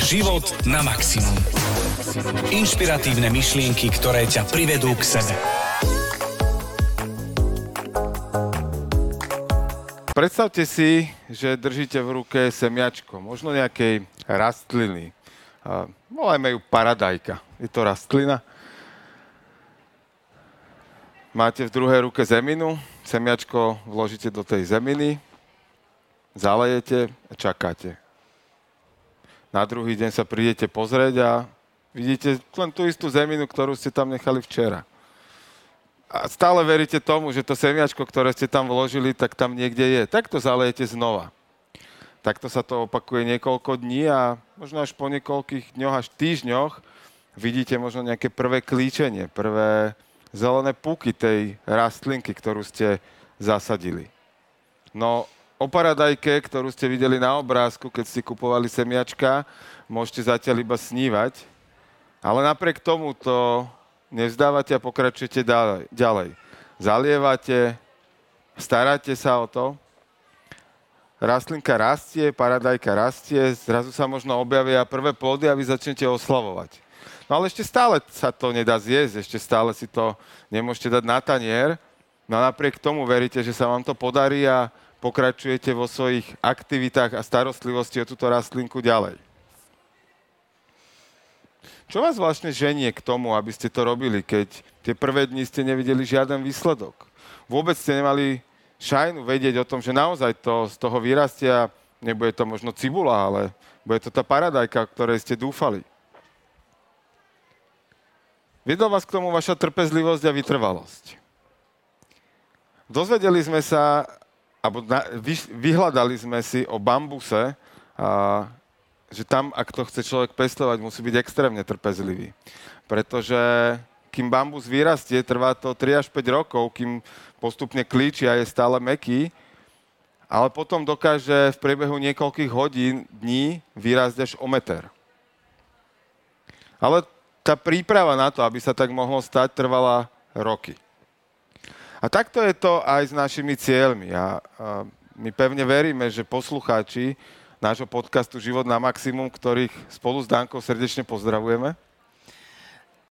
Život na maximum. Inšpiratívne myšlienky, ktoré ťa privedú k sebe. Predstavte si, že držíte v ruke semiačko, možno nejakej rastliny. Volajme ju paradajka. Je to rastlina. Máte v druhej ruke zeminu, semiačko vložíte do tej zeminy, zalejete a čakáte. Na druhý deň sa prídete pozrieť a vidíte len tú istú zeminu, ktorú ste tam nechali včera a stále veríte tomu, že to semiačko, ktoré ste tam vložili, tak tam niekde je. Tak to zalejete znova. Takto sa to opakuje niekoľko dní a možno až po niekoľkých dňoch až týždňoch vidíte možno nejaké prvé klíčenie, prvé zelené puky tej rastlinky, ktorú ste zasadili. No o paradajke, ktorú ste videli na obrázku, keď ste kupovali semiačka, môžete zatiaľ iba snívať, ale napriek tomu to nevzdávate a pokračujete ďalej. Zalievate, staráte sa o to, rastlinka rastie, paradajka rastie, zrazu sa možno objavia prvé plody a vy začnete oslavovať. No ale ešte stále sa to nedá zjesť, ešte stále si to nemôžete dať na tanier, no a napriek tomu veríte, že sa vám to podarí a pokračujete vo svojich aktivitách a starostlivosti o túto rastlinku ďalej. Čo vás vlastne ženie k tomu, aby ste to robili, keď tie prvé dni ste nevideli žiaden výsledok? Vôbec ste nemali šajnu vedieť o tom, že naozaj to z toho vyrastia, nebude to možno cibula, ale bude to tá paradajka, ktorej ste dúfali. Viedla vás k tomu vaša trpezlivosť a vytrvalosť. Dozvedeli sme sa, alebo vyhľadali sme si o bambuse, a že tam, ak to chce človek pestovať, musí byť extrémne trpezlivý. Pretože kým bambus vyrastie, trvá to 3 až 5 rokov, kým postupne klíči a je stále meký, ale potom dokáže v priebehu niekoľkých hodín, dní vyrásť až o meter. Ale tá príprava na to, aby sa tak mohlo stať, trvala roky. A takto je to aj s našimi cieľmi. A, a my pevne veríme, že poslucháči nášho podcastu Život na maximum, ktorých spolu s Dankou srdečne pozdravujeme.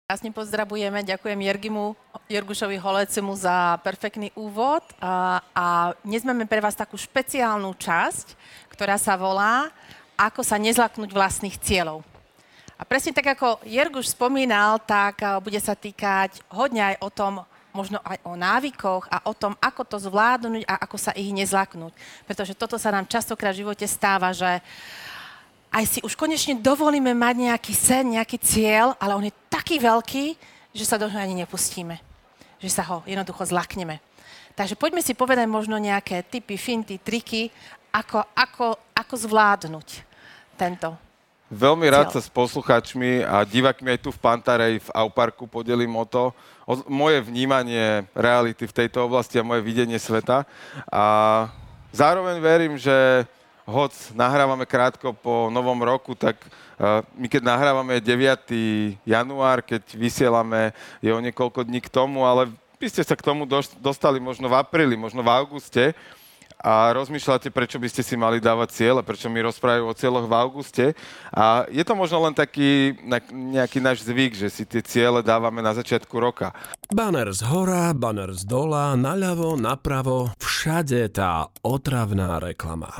Krásne pozdravujeme, ďakujem Jergimu, Jergušovi Holecemu za perfektný úvod a, a dnes máme pre vás takú špeciálnu časť, ktorá sa volá Ako sa nezlaknúť vlastných cieľov. A presne tak, ako Jerguš spomínal, tak bude sa týkať hodne aj o tom, možno aj o návykoch a o tom, ako to zvládnuť a ako sa ich nezlaknúť. Pretože toto sa nám častokrát v živote stáva, že aj si už konečne dovolíme mať nejaký sen, nejaký cieľ, ale on je taký veľký, že sa do ani nepustíme. Že sa ho jednoducho zlakneme. Takže poďme si povedať možno nejaké typy, finty, triky, ako, ako, ako zvládnuť tento Veľmi rád sa s poslucháčmi a divákmi aj tu v Pantarej v Auparku podelím o to, o moje vnímanie reality v tejto oblasti a moje videnie sveta. A zároveň verím, že hoc nahrávame krátko po novom roku, tak uh, my keď nahrávame 9. január, keď vysielame, je o niekoľko dní k tomu, ale vy ste sa k tomu dostali možno v apríli, možno v auguste a rozmýšľate, prečo by ste si mali dávať cieľe, prečo mi rozprávajú o cieľoch v auguste. A je to možno len taký nejaký náš zvyk, že si tie ciele dávame na začiatku roka. Banner z hora, banner z dola, naľavo, napravo, všade tá otravná reklama.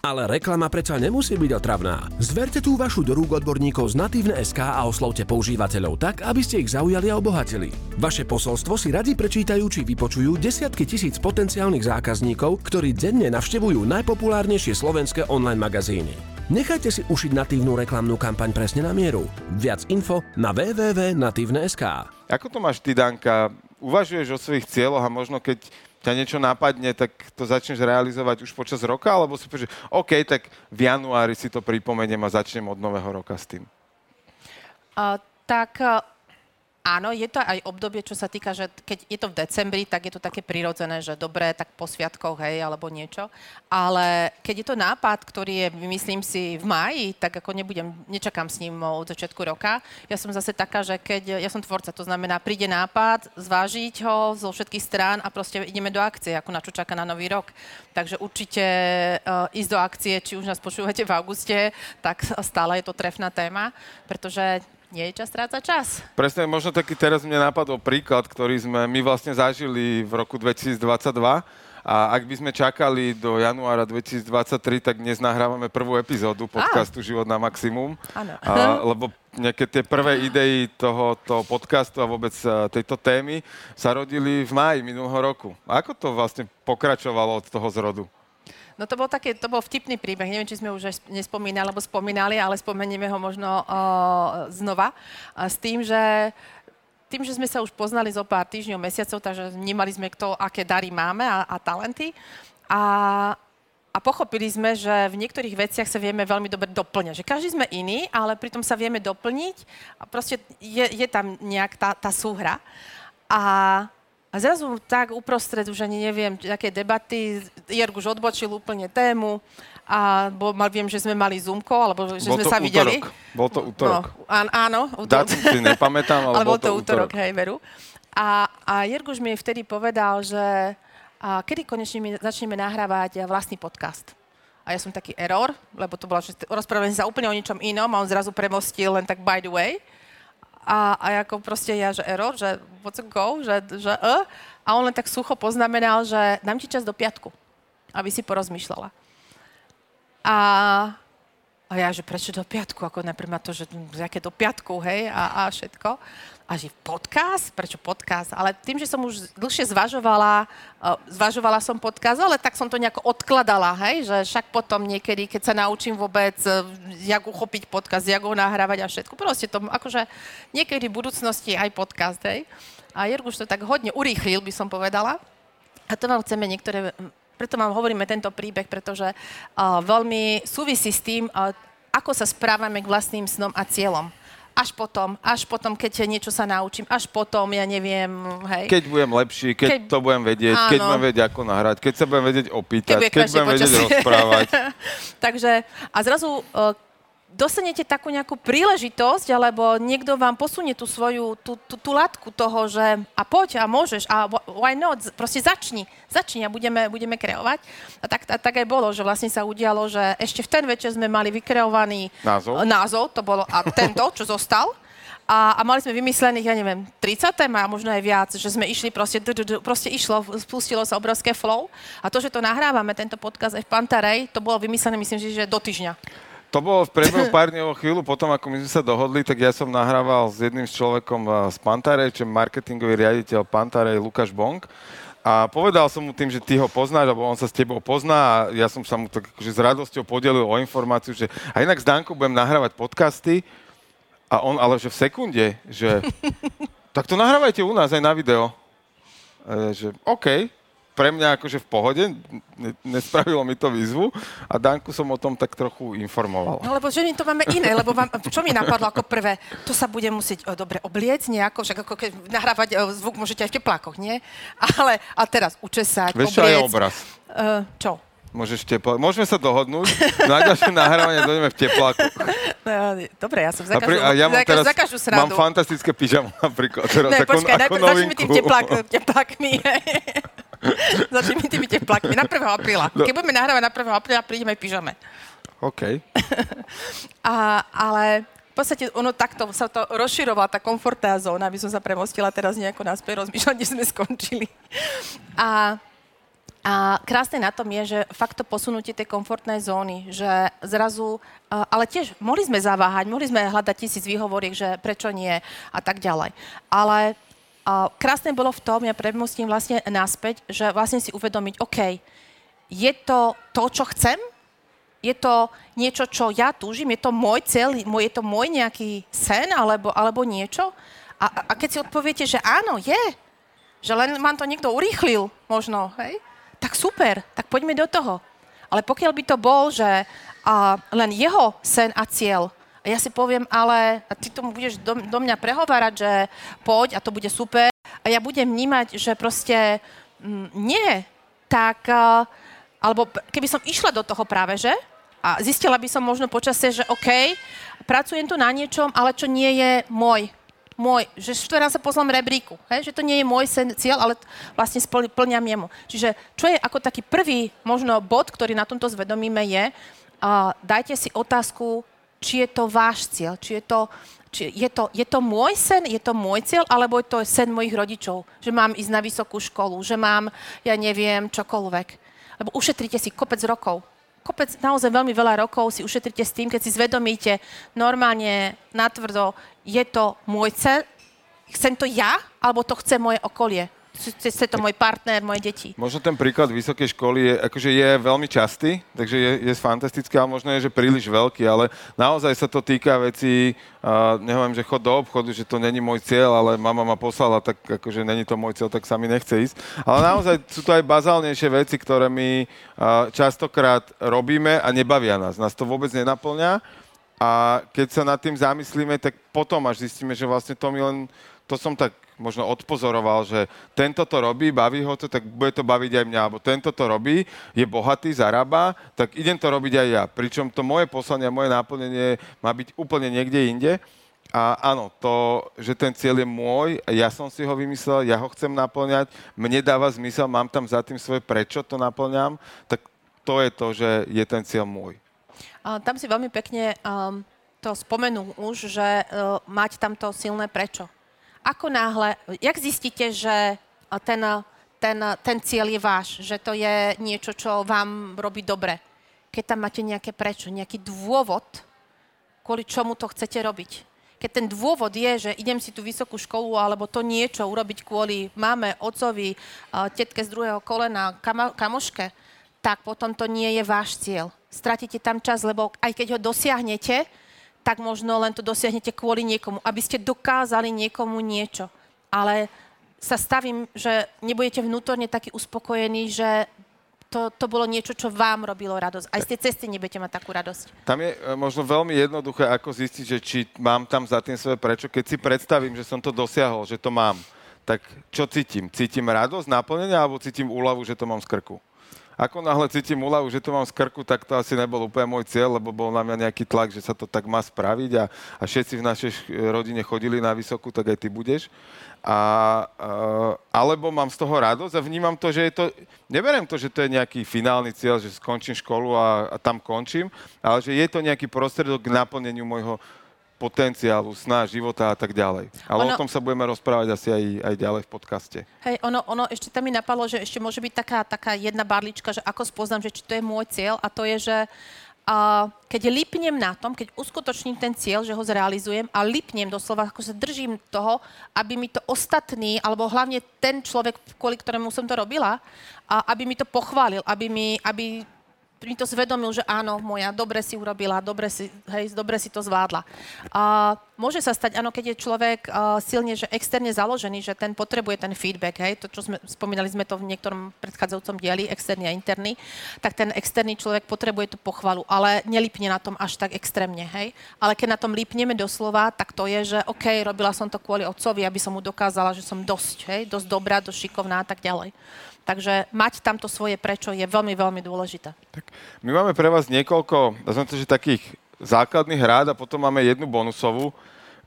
Ale reklama predsa nemusí byť otravná. Zverte tú vašu do rúk odborníkov z Natívne.sk a oslovte používateľov tak, aby ste ich zaujali a obohatili. Vaše posolstvo si radi prečítajú či vypočujú desiatky tisíc potenciálnych zákazníkov, ktorí denne navštevujú najpopulárnejšie slovenské online magazíny. Nechajte si ušiť natívnu reklamnú kampaň presne na mieru. Viac info na www.natívne.sk Ako to máš ty, Danka? Uvažuješ o svojich cieľoch a možno keď ťa niečo napadne, tak to začneš realizovať už počas roka, alebo si povieš, OK, tak v januári si to pripomeniem a začnem od nového roka s tým? Uh, tak uh, Áno, je to aj obdobie, čo sa týka, že keď je to v decembri, tak je to také prirodzené, že dobré, tak po sviatkoch, hej, alebo niečo. Ale keď je to nápad, ktorý je, myslím si, v máji, tak ako nebudem, nečakám s ním od začiatku roka. Ja som zase taká, že keď, ja som tvorca, to znamená, príde nápad, zvážiť ho zo všetkých strán a proste ideme do akcie, ako na čo čaká na nový rok. Takže určite uh, ísť do akcie, či už nás počúvate v auguste, tak stále je to trefná téma, pretože nie je čas strácať čas. Presne, možno taký teraz mne napadol príklad, ktorý sme my vlastne zažili v roku 2022. A ak by sme čakali do januára 2023, tak dnes nahrávame prvú epizódu podcastu Život na maximum. Áno. Lebo nejaké tie prvé idei tohoto podcastu a vôbec tejto témy sa rodili v máji minulého roku. A ako to vlastne pokračovalo od toho zrodu? No to bol, také, to bol vtipný príbeh, neviem, či sme už nespomínali, alebo spomínali, ale spomenieme ho možno uh, znova. Uh, s tým, že tým, že sme sa už poznali zo pár týždňov, mesiacov, takže vnímali sme kto, aké dary máme a, a talenty. A, a pochopili sme, že v niektorých veciach sa vieme veľmi dobre doplňať. Že každý sme iný, ale pritom sa vieme doplniť a proste je, je tam nejak tá, tá súhra. A a zrazu tak uprostred, už ani neviem, aké debaty, Jerg už odbočil úplne tému a bo, mal, viem, že sme mali Zoomko, alebo že bol sme sa útorok. videli. Bol to útorok. No, án, áno, útorok. Dátum si nepamätám, ale, ale bol to útorok. útorok. Hej, veru. A, a už mi vtedy povedal, že a kedy konečne začneme nahrávať vlastný podcast. A ja som taký error, lebo to bolo, že rozprávali sa úplne o ničom inom a on zrazu premostil len tak by the way. A, a ako proste ja, že error, že what's a go, že, že uh, a on len tak sucho poznamenal, že dám ti čas do piatku, aby si porozmýšľala. A, a ja, že prečo do piatku, ako najprv to, že aké do piatku, hej, a, a všetko a že podcast, prečo podcast? Ale tým, že som už dlhšie zvažovala, uh, zvažovala som podcast, ale tak som to nejako odkladala, hej, že však potom niekedy, keď sa naučím vôbec, uh, jak uchopiť podcast, jak ho nahrávať a všetko, proste to, akože niekedy v budúcnosti aj podcast, hej. A Jerguš to tak hodne urýchlil, by som povedala. A to vám chceme niektoré, preto vám hovoríme tento príbeh, pretože uh, veľmi súvisí s tým, uh, ako sa správame k vlastným snom a cieľom až potom, až potom, keď niečo sa naučím, až potom, ja neviem, hej. Keď budem lepší, keď, keď to budem vedieť, áno. keď budem vedieť, ako nahrať, keď sa budem vedieť opýtať, keď, keď budem vedieť rozprávať. Takže, a zrazu uh, dostanete takú nejakú príležitosť, alebo niekto vám posunie tú svoju, tú, tú, tú latku toho, že a poď a môžeš a why not, proste začni, začni a budeme, budeme kreovať. A tak, a tak aj bolo, že vlastne sa udialo, že ešte v ten večer sme mali vykreovaný názov, názov to bolo a tento, čo zostal. A, a mali sme vymyslených, ja neviem, 30 tém a možno aj viac, že sme išli proste, proste išlo, spustilo sa obrovské flow. A to, že to nahrávame, tento podcast aj v Pantarej, to bolo vymyslené, myslím, že do týždňa. To bolo v priebehu pár o chvíľu potom, ako my sme sa dohodli, tak ja som nahrával s jedným človekom eh, z Pantarej, čo je marketingový riaditeľ Pantarej Lukáš Bonk. A povedal som mu tým, že ty ho poznáš, alebo on sa s tebou pozná a ja som sa mu tak akože s radosťou podelil o informáciu, že a inak s Dankou budem nahrávať podcasty a on ale že v sekunde, že tak to nahrávajte u nás aj na video. A že OK, pre mňa akože v pohode, nespravilo mi to výzvu a Danku som o tom tak trochu informoval. No lebo že my to máme iné, lebo vám, čo mi napadlo ako prvé, to sa bude musieť o, dobre obliecť nejako, však ako keď nahrávať o, zvuk môžete aj v teplákoch, nie? Ale a teraz učesať, Vieš, čo je obraz? Uh, čo? Môžeš tepla... Môžeme sa dohodnúť, na ďalšie nahrávanie dojdeme v tepláku. No, dobre, ja som za každú, a ja mám teraz, za každú srandu. Mám fantastické pyžamo napríklad. Teraz, ne, ako, počkaj, ako najprv začneme tým teplák, teplákmi. začneme tými teplákmi na 1. apríla. No. Keď budeme nahrávať na 1. apríla, prídeme v pyžame. OK. a, ale v podstate ono takto sa to rozširovala, tá komfortná zóna, aby som sa premostila teraz nejako náspäť rozmýšľať, kde sme skončili. A a krásne na tom je, že fakt to posunutie tej komfortnej zóny, že zrazu, ale tiež mohli sme zaváhať, mohli sme hľadať tisíc výhovoriek, že prečo nie a tak ďalej. Ale krásne bolo v tom, ja premostím vlastne naspäť, že vlastne si uvedomiť, OK, je to to, čo chcem? Je to niečo, čo ja túžim? Je to môj cieľ? Je to môj nejaký sen alebo, alebo niečo? A, a keď si odpoviete, že áno, je, že len vám to niekto urýchlil možno, hej? tak super, tak poďme do toho. Ale pokiaľ by to bol, že a, len jeho sen a cieľ A ja si poviem, ale a ty tomu budeš do, do mňa prehovárať, že poď a to bude super. A ja budem vnímať, že proste mm, nie, tak, uh, alebo keby som išla do toho práve, že? A zistila by som možno počasie, že OK, pracujem tu na niečom, ale čo nie je môj môj, že štvrť sa poslám rebríku, hej? že to nie je môj sen, cieľ, ale vlastne splňam jemu. Čiže čo je ako taký prvý možno bod, ktorý na tomto zvedomíme je, uh, dajte si otázku, či je to váš cieľ, či je to, či je to, je to môj sen, je to môj cieľ, alebo je to sen mojich rodičov, že mám ísť na vysokú školu, že mám, ja neviem, čokoľvek. Lebo ušetrite si kopec rokov. Kopec, naozaj veľmi veľa rokov si ušetrite s tým, keď si zvedomíte normálne, natvrdo, je to môj cieľ, chcem to ja, alebo to chce moje okolie chce to môj partner, moje deti. Možno ten príklad vysokej školy je, akože je veľmi častý, takže je, je fantastický, ale možno je, že príliš veľký, ale naozaj sa to týka vecí, uh, nehovorím, že chod do obchodu, že to není môj cieľ, ale mama ma poslala, tak akože není to môj cieľ, tak sa mi nechce ísť. Ale naozaj sú to aj bazálnejšie veci, ktoré my uh, častokrát robíme a nebavia nás. Nás to vôbec nenaplňa. A keď sa nad tým zamyslíme, tak potom až zistíme, že vlastne to mi len, to som tak možno odpozoroval, že tento to robí, baví ho to, tak bude to baviť aj mňa, alebo tento to robí, je bohatý, zarába, tak idem to robiť aj ja. Pričom to moje poslanie, moje náplnenie má byť úplne niekde inde. A áno, to, že ten cieľ je môj, ja som si ho vymyslel, ja ho chcem naplňať, mne dáva zmysel, mám tam za tým svoje prečo to naplňam, tak to je to, že je ten cieľ môj. A tam si veľmi pekne um, to spomenul už, že uh, mať tam to silné prečo ako náhle, jak zistíte, že ten, ten, ten cieľ je váš, že to je niečo, čo vám robí dobre? Keď tam máte nejaké prečo, nejaký dôvod, kvôli čomu to chcete robiť. Keď ten dôvod je, že idem si tú vysokú školu alebo to niečo urobiť kvôli máme, ocovi, tetke z druhého kolena, kama, kamoške, tak potom to nie je váš cieľ. Stratíte tam čas, lebo aj keď ho dosiahnete, tak možno len to dosiahnete kvôli niekomu, aby ste dokázali niekomu niečo. Ale sa stavím, že nebudete vnútorne taký uspokojení, že to, to bolo niečo, čo vám robilo radosť. Aj z tej cesty nebudete mať takú radosť. Tam je e, možno veľmi jednoduché, ako zistiť, že či mám tam za tým svoje prečo. Keď si predstavím, že som to dosiahol, že to mám, tak čo cítim? Cítim radosť, naplnenie, alebo cítim úľavu, že to mám z krku? Ako náhle cítim úľavu, že to mám z krku, tak to asi nebol úplne môj cieľ, lebo bol na mňa nejaký tlak, že sa to tak má spraviť a, a všetci v našej rodine chodili na vysokú, tak aj ty budeš. A, alebo mám z toho radosť a vnímam to, že je to, neberiem to, že to je nejaký finálny cieľ, že skončím školu a, a tam končím, ale že je to nejaký prostredok k naplneniu môjho potenciálu, sná, života a tak ďalej. Ale ono, o tom sa budeme rozprávať asi aj, aj ďalej v podcaste. Hej, ono, ono ešte tam mi napadlo, že ešte môže byť taká, taká jedna barlička, že ako spoznám, že či to je môj cieľ a to je, že a keď lipnem na tom, keď uskutočním ten cieľ, že ho zrealizujem a lipnem doslova, ako sa držím toho, aby mi to ostatný, alebo hlavne ten človek, kvôli ktorému som to robila, a aby mi to pochválil, aby, mi, aby mi to zvedomil, že áno, moja, dobre si urobila, dobre si, hej, dobre si to zvládla. A môže sa stať, áno, keď je človek uh, silne, že externe založený, že ten potrebuje ten feedback, hej, to, čo sme, spomínali sme to v niektorom predchádzajúcom dieli, externý a interný, tak ten externý človek potrebuje tú pochvalu, ale nelipne na tom až tak extrémne, hej. Ale keď na tom lípneme doslova, tak to je, že OK, robila som to kvôli otcovi, aby som mu dokázala, že som dosť, hej, dosť dobrá, dosť šikovná a tak ďalej. Takže mať tamto svoje prečo je veľmi, veľmi dôležité. Tak, my máme pre vás niekoľko, to, že takých základných rád a potom máme jednu bonusovú,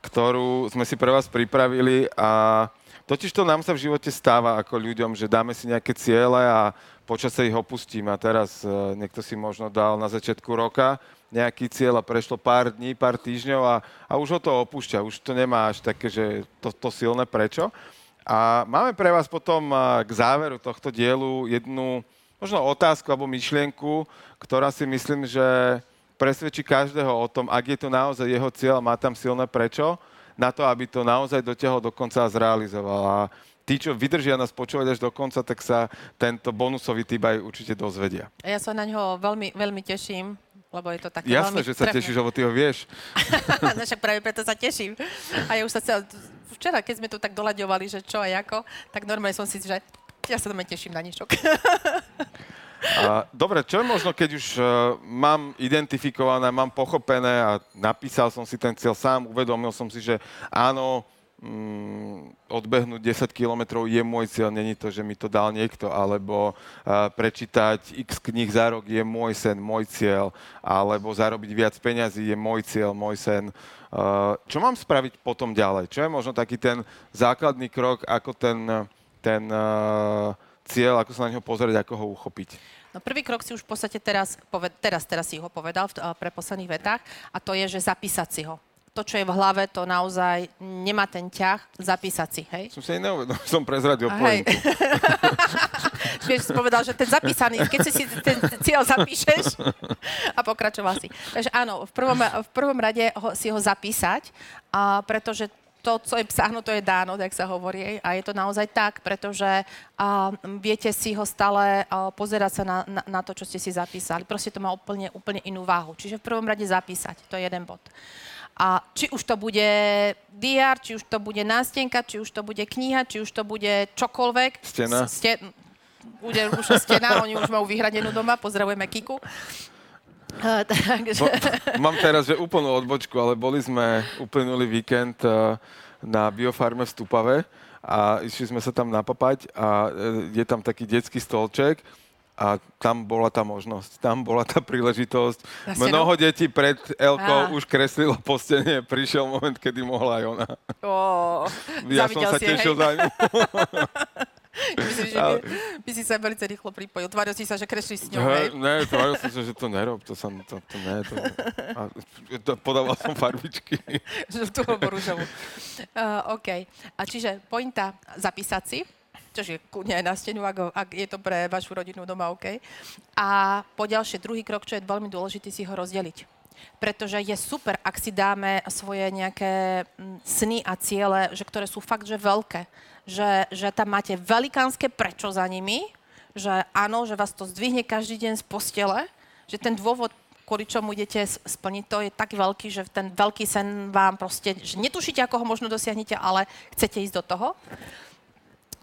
ktorú sme si pre vás pripravili a totiž to nám sa v živote stáva ako ľuďom, že dáme si nejaké ciele a počasie ich opustíme a teraz uh, niekto si možno dal na začiatku roka nejaký cieľ a prešlo pár dní, pár týždňov a, a už ho to opúšťa, už to nemá až také, že to, to silné prečo. A máme pre vás potom k záveru tohto dielu jednu možno otázku alebo myšlienku, ktorá si myslím, že presvedčí každého o tom, ak je to naozaj jeho cieľ, má tam silné prečo, na to, aby to naozaj dotiahol do konca a zrealizoval. A tí, čo vydržia nás počúvať až do konca, tak sa tento bonusový typ určite dozvedia. Ja sa na ňo veľmi, veľmi teším lebo je to také Jasné, že sa tešíš, lebo ty ho vieš. no však práve preto sa teším. A ja už sa cel... Včera, keď sme tu tak doľaďovali, že čo a ako, tak normálne som si, že ja sa doma teším na niečo. A, dobre, čo je možno, keď už uh, mám identifikované, mám pochopené a napísal som si ten cieľ sám, uvedomil som si, že áno, mm, odbehnúť 10 kilometrov je môj cieľ, není to, že mi to dal niekto, alebo uh, prečítať x kníh za rok je môj sen, môj cieľ, alebo zarobiť viac peňazí je môj cieľ, môj sen. Uh, čo mám spraviť potom ďalej? Čo je možno taký ten základný krok, ako ten, ten uh, cieľ, ako sa na neho pozrieť, ako ho uchopiť? No prvý krok si už v podstate teraz, poved, teraz, teraz si ho povedal v, pre posledných vetách a to je, že zapísať si ho to, čo je v hlave, to naozaj nemá ten ťah zapísať si, hej? Som si neuvedomil, som prezradil pointu. Vieš, si povedal, že ten zapísaný, keď si si ten cieľ zapíšeš a pokračoval si. Takže áno, v prvom, v prvom rade ho, si ho zapísať, a pretože to, co je psáhnuto, je dáno, tak sa hovorí. A je to naozaj tak, pretože a, viete si ho stále a, pozerať sa na, na, na to, čo ste si zapísali. Proste to má úplne, úplne inú váhu. Čiže v prvom rade zapísať. To je jeden bod. A či už to bude DR, či už to bude nástenka, či už to bude kniha, či už to bude čokoľvek. Stena. Ste, bude už stena, oni už majú vyhradenú doma, pozdravujeme Kiku. Uh, takže... Bo, mám teraz že úplnú odbočku, ale boli sme uplynulý víkend uh, na biofarme v Stupave a išli sme sa tam napapať a uh, je tam taký detský stolček a tam bola tá možnosť, tam bola tá príležitosť. Mnoho detí pred Elkou už kreslilo po stene, prišiel moment, kedy mohla aj ona. Oh, ja som sa tešil za ňu. Myslím, že by, by si sa veľmi rýchlo pripojil. Tváril si sa, že kreslíš s ňou, hej? Ne, tváril som sa, že to nerob, to sa, to, to ne, to, a, to podával som farbičky. Žltú alebo rúžovú. Uh, OK. A čiže pointa zapísať si, čo je kľudne aj na stenu, ak, ak je to pre vašu rodinu doma OK. A po ďalšie, druhý krok, čo je veľmi dôležitý, si ho rozdeliť pretože je super, ak si dáme svoje nejaké mm, sny a ciele, že ktoré sú fakt, že veľké že, že tam máte velikánske prečo za nimi, že áno, že vás to zdvihne každý deň z postele, že ten dôvod, kvôli čomu idete splniť, to je tak veľký, že ten veľký sen vám proste, že netušíte, ako ho možno dosiahnete, ale chcete ísť do toho.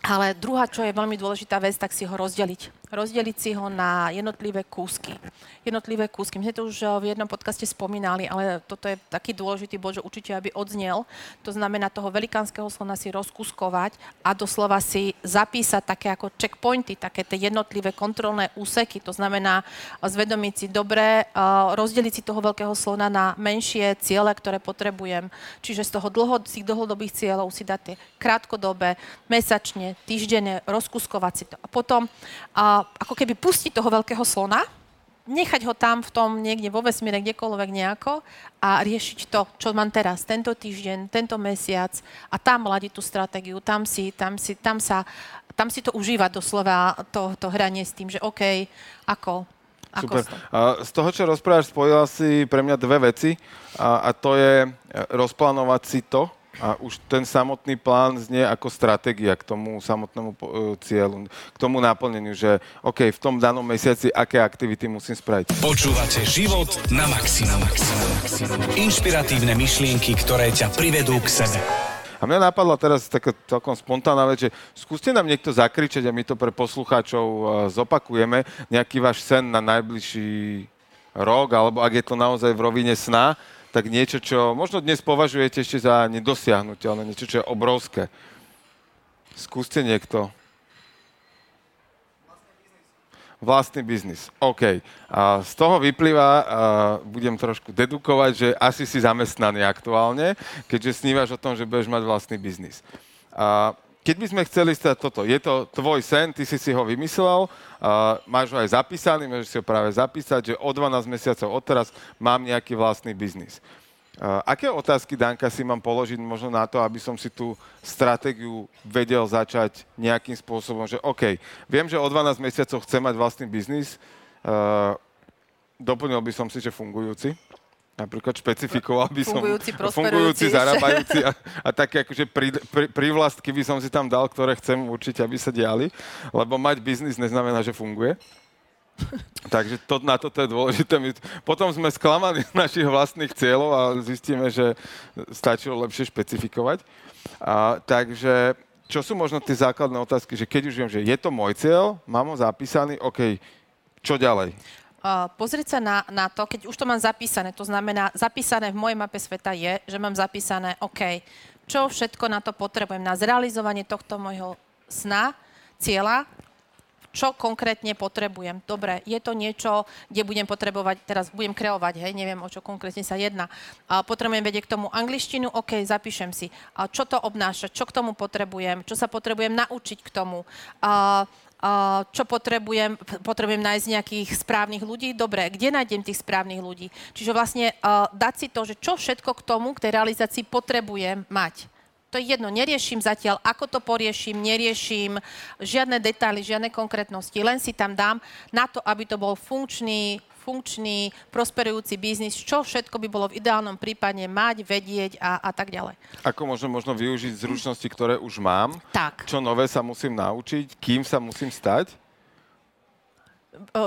Ale druhá, čo je veľmi dôležitá vec, tak si ho rozdeliť rozdeliť si ho na jednotlivé kúsky. Jednotlivé kúsky. My sme to už eh, v jednom podcaste spomínali, ale toto je taký dôležitý bod, že určite, aby odznel. To znamená toho velikánskeho slona si rozkuskovať a doslova si zapísať také ako checkpointy, také tie jednotlivé kontrolné úseky. To znamená zvedomiť si dobre, eh, rozdeliť si toho veľkého slona na menšie ciele, ktoré potrebujem. Čiže z toho dlho, z tých dlhodobých cieľov si dať tie krátkodobé, mesačne, týždenne, rozkuskovať si to. A potom a ako keby pustiť toho veľkého slona, nechať ho tam v tom niekde vo vesmíre, kdekoľvek nejako a riešiť to, čo mám teraz, tento týždeň, tento mesiac a tam mladiť tú stratégiu, tam si, tam si, tam sa, tam si to užívať doslova, to, to hranie s tým, že OK, ako, ako Super. A z toho, čo rozprávaš, spojila si pre mňa dve veci a, a to je rozplánovať si to, a už ten samotný plán znie ako stratégia k tomu samotnému e, cieľu, k tomu naplneniu, že OK, v tom danom mesiaci aké aktivity musím spraviť. Počúvate život na maximum. Inšpiratívne myšlienky, ktoré ťa privedú k sebe. A mňa napadla teraz taká celkom spontánna vec, že skúste nám niekto zakričať a my to pre poslucháčov e, zopakujeme, nejaký váš sen na najbližší rok, alebo ak je to naozaj v rovine sna, tak niečo, čo možno dnes považujete ešte za nedosiahnuteľné, niečo, čo je obrovské. Skúste niekto. Vlastný biznis. OK. A z toho vyplýva, a budem trošku dedukovať, že asi si zamestnaný aktuálne, keďže snívaš o tom, že budeš mať vlastný biznis. A keď by sme chceli stať toto, je to tvoj sen, ty si si ho vymyslel, uh, máš ho aj zapísaný, môžeš si ho práve zapísať, že o 12 mesiacov odteraz mám nejaký vlastný biznis. Uh, aké otázky, Danka, si mám položiť možno na to, aby som si tú stratégiu vedel začať nejakým spôsobom, že OK, viem, že o 12 mesiacov chcem mať vlastný biznis, uh, doplnil by som si, že fungujúci, Napríklad špecifikoval by som fungujúci, fungujúci zarábajúci a, a také akože pri, pri, privlastky by som si tam dal, ktoré chcem určite, aby sa diali, lebo mať biznis neznamená, že funguje. Takže to, na toto je dôležité. My, potom sme sklamaní z našich vlastných cieľov a zistíme, že stačilo lepšie špecifikovať. A, takže čo sú možno tie základné otázky, že keď už viem, že je to môj cieľ, mám ho zapísaný, OK, Čo ďalej? Uh, pozrieť sa na, na to, keď už to mám zapísané, to znamená, zapísané v mojej mape sveta je, že mám zapísané, OK, čo všetko na to potrebujem, na zrealizovanie tohto môjho sna, cieľa, čo konkrétne potrebujem. Dobre, je to niečo, kde budem potrebovať, teraz budem kreovať, hej, neviem, o čo konkrétne sa jedná. A potrebujem vedieť k tomu angličtinu, OK, zapíšem si. A čo to obnáša, čo k tomu potrebujem, čo sa potrebujem naučiť k tomu. A, čo potrebujem, potrebujem nájsť nejakých správnych ľudí. Dobre, kde nájdem tých správnych ľudí? Čiže vlastne uh, dať si to, že čo všetko k tomu, k tej realizácii potrebujem mať. To je jedno, neriešim zatiaľ, ako to poriešim, neriešim žiadne detaily, žiadne konkrétnosti, len si tam dám na to, aby to bol funkčný, funkčný, prosperujúci biznis, čo všetko by bolo v ideálnom prípade mať, vedieť a, a tak ďalej. Ako môžem možno využiť zručnosti, ktoré už mám? Tak. Čo nové sa musím naučiť? Kým sa musím stať?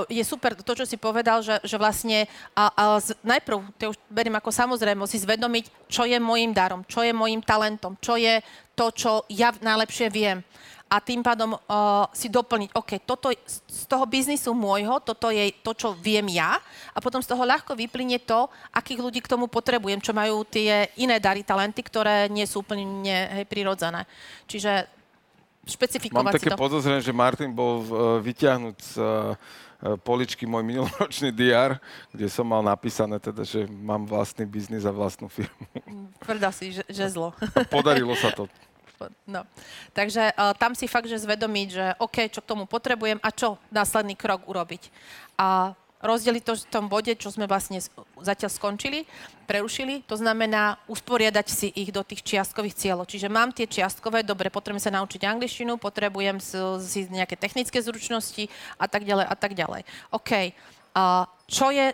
je super to, čo si povedal, že, že vlastne a, a z, najprv, to už beriem ako samozrejme, si zvedomiť, čo je môjim darom, čo je môjim talentom, čo je to, čo ja najlepšie viem. A tým pádom uh, si doplniť, OK, toto z toho biznisu môjho, toto je to, čo viem ja a potom z toho ľahko vyplynie to, akých ľudí k tomu potrebujem, čo majú tie iné dary, talenty, ktoré nie sú úplne hej, prirodzené. Čiže špecifikovať Mám také podozrenie, že Martin bol uh, vyťahnúť z uh, poličky môj minuloročný DR, kde som mal napísané teda, že mám vlastný biznis a vlastnú firmu. Tvrdá si, že, že zlo. A podarilo sa to. No. Takže uh, tam si fakt, že zvedomiť, že OK, čo k tomu potrebujem a čo následný krok urobiť. A rozdeliť to v tom bode, čo sme vlastne zatiaľ skončili, prerušili, to znamená usporiadať si ich do tých čiastkových cieľov. Čiže mám tie čiastkové, dobre, potrebujem sa naučiť angličtinu, potrebujem si nejaké technické zručnosti a tak ďalej a tak ďalej. OK, uh, čo je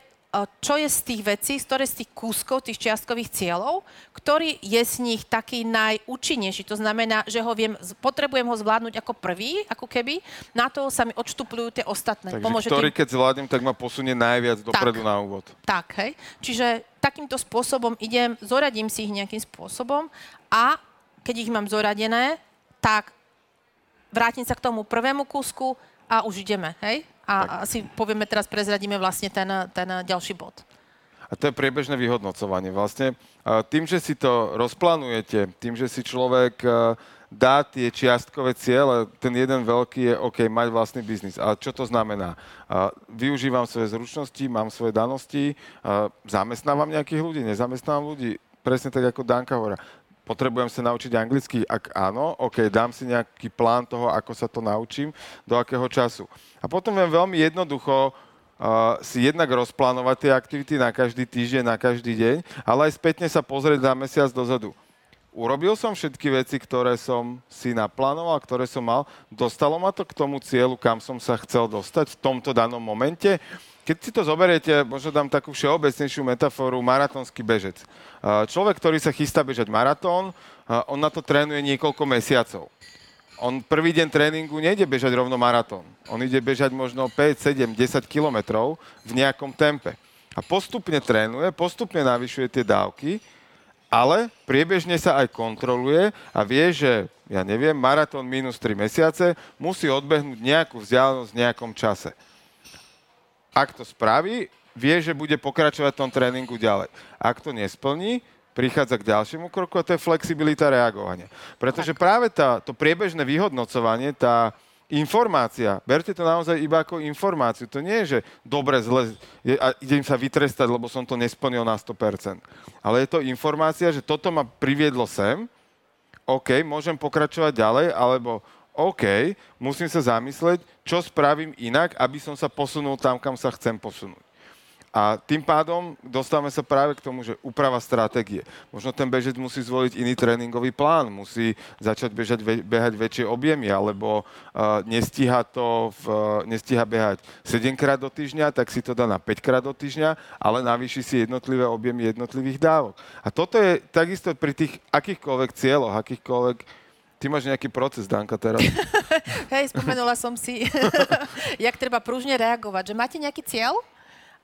čo je z tých vecí, z ktoré z tých kúskov, tých čiastkových cieľov, ktorý je z nich taký najúčinnejší. To znamená, že ho viem, potrebujem ho zvládnuť ako prvý, ako keby, na to sa mi odštupľujú tie ostatné. Takže Pomôže ktorý, tým... keď zvládnem, tak ma posunie najviac dopredu tak, na úvod. Tak, hej. Čiže takýmto spôsobom idem, zoradím si ich nejakým spôsobom a keď ich mám zoradené, tak vrátim sa k tomu prvému kúsku a už ideme, hej? a tak. asi povieme teraz, prezradíme vlastne ten, ten ďalší bod. A to je priebežné vyhodnocovanie. Vlastne tým, že si to rozplánujete, tým, že si človek dá tie čiastkové ciele, ten jeden veľký je OK, mať vlastný biznis. A čo to znamená? Využívam svoje zručnosti, mám svoje danosti, zamestnávam nejakých ľudí, nezamestnávam ľudí. Presne tak, ako Danka hovorí potrebujem sa naučiť anglicky? Ak áno, OK, dám si nejaký plán toho, ako sa to naučím, do akého času. A potom viem veľmi jednoducho uh, si jednak rozplánovať tie aktivity na každý týždeň, na každý deň, ale aj spätne sa pozrieť na mesiac dozadu. Urobil som všetky veci, ktoré som si naplánoval, ktoré som mal. Dostalo ma to k tomu cieľu, kam som sa chcel dostať v tomto danom momente. Keď si to zoberiete, možno dám takú všeobecnejšiu metaforu, maratónsky bežec. Človek, ktorý sa chystá bežať maratón, on na to trénuje niekoľko mesiacov. On prvý deň tréningu nejde bežať rovno maratón. On ide bežať možno 5, 7, 10 kilometrov v nejakom tempe. A postupne trénuje, postupne navyšuje tie dávky, ale priebežne sa aj kontroluje a vie, že, ja neviem, maratón minus 3 mesiace musí odbehnúť nejakú vzdialenosť v nejakom čase ak to spraví, vie, že bude pokračovať v tom tréningu ďalej. Ak to nesplní, prichádza k ďalšiemu kroku a to je flexibilita reagovania. Pretože práve tá, to priebežné vyhodnocovanie, tá informácia, berte to naozaj iba ako informáciu. To nie je, že dobre, zle, je, a idem sa vytrestať, lebo som to nesplnil na 100%. Ale je to informácia, že toto ma priviedlo sem, OK, môžem pokračovať ďalej, alebo OK, musím sa zamysleť, čo spravím inak, aby som sa posunul tam, kam sa chcem posunúť. A tým pádom dostávame sa práve k tomu, že úprava stratégie. Možno ten bežec musí zvoliť iný tréningový plán, musí začať bežať, behať väčšie objemy, alebo uh, nestíha, to v, uh, nestíha behať 7 krát do týždňa, tak si to dá na 5 krát do týždňa, ale navýši si jednotlivé objemy jednotlivých dávok. A toto je takisto pri tých akýchkoľvek cieľoch, akýchkoľvek Ty máš nejaký proces, Danka, teraz. Hej, spomenula som si, jak treba pružne reagovať. Že máte nejaký cieľ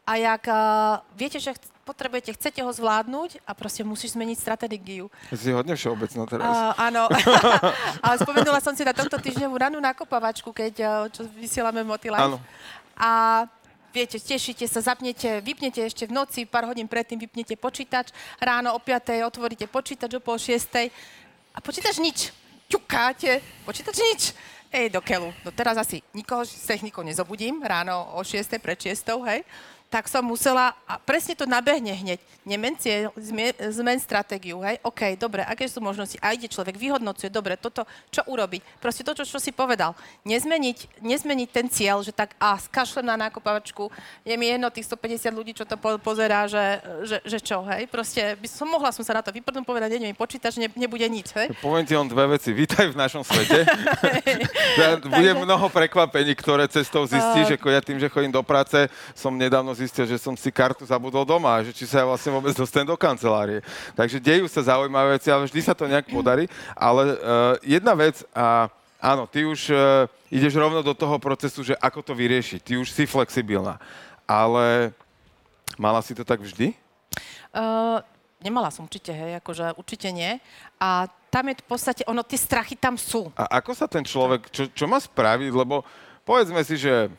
a jak uh, viete, že potrebujete, chcete ho zvládnuť a proste musíš zmeniť stratégiu. Si hodne všeobecná teraz. Uh, áno, ale spomenula som si na tomto týždňovú ranú nakopavačku, keď uh, čo vysielame Motilife. Áno. A viete, tešíte sa, zapnete, vypnete ešte v noci, pár hodín predtým vypnete počítač, ráno o 5. otvoríte počítač o pol 6. a počítač nič. Ťukáte, počítač nič. Ej, do keľu. No teraz asi nikoho z technikov nezobudím ráno o 6. pred 6. hej tak som musela, a presne to nabehne hneď, nemen cieľ, zmen, zmen stratégiu, hej, OK, dobre, aké sú možnosti, a ide človek, vyhodnocuje, dobre, toto, čo urobiť, proste to, čo, čo si povedal, nezmeniť, nezmeniť ten cieľ, že tak, a skašlem na nákupovačku, je mi jedno tých 150 ľudí, čo to po, pozerá, že, že, že, čo, hej, proste, by som, mohla som sa na to vyprdnúť, povedať, nie, mi počítač, ne, nebude nič, hej. Poviem ti on dve veci, vítaj v našom svete, bude mnoho prekvapení, ktoré cestou zistíš, uh... ako ja tým, že chodím do práce, som nedávno zistil, že som si kartu zabudol doma, že či sa ja vlastne vôbec dostanem do kancelárie. Takže dejú sa zaujímavé veci, ale vždy sa to nejak podarí. Ale uh, jedna vec, a áno, ty už uh, ideš rovno do toho procesu, že ako to vyriešiť. Ty už si flexibilná. Ale mala si to tak vždy? Uh, nemala som určite, hej, akože určite nie. A tam je v podstate, ono, tie strachy tam sú. A ako sa ten človek, čo, čo má spraviť, lebo povedzme si, že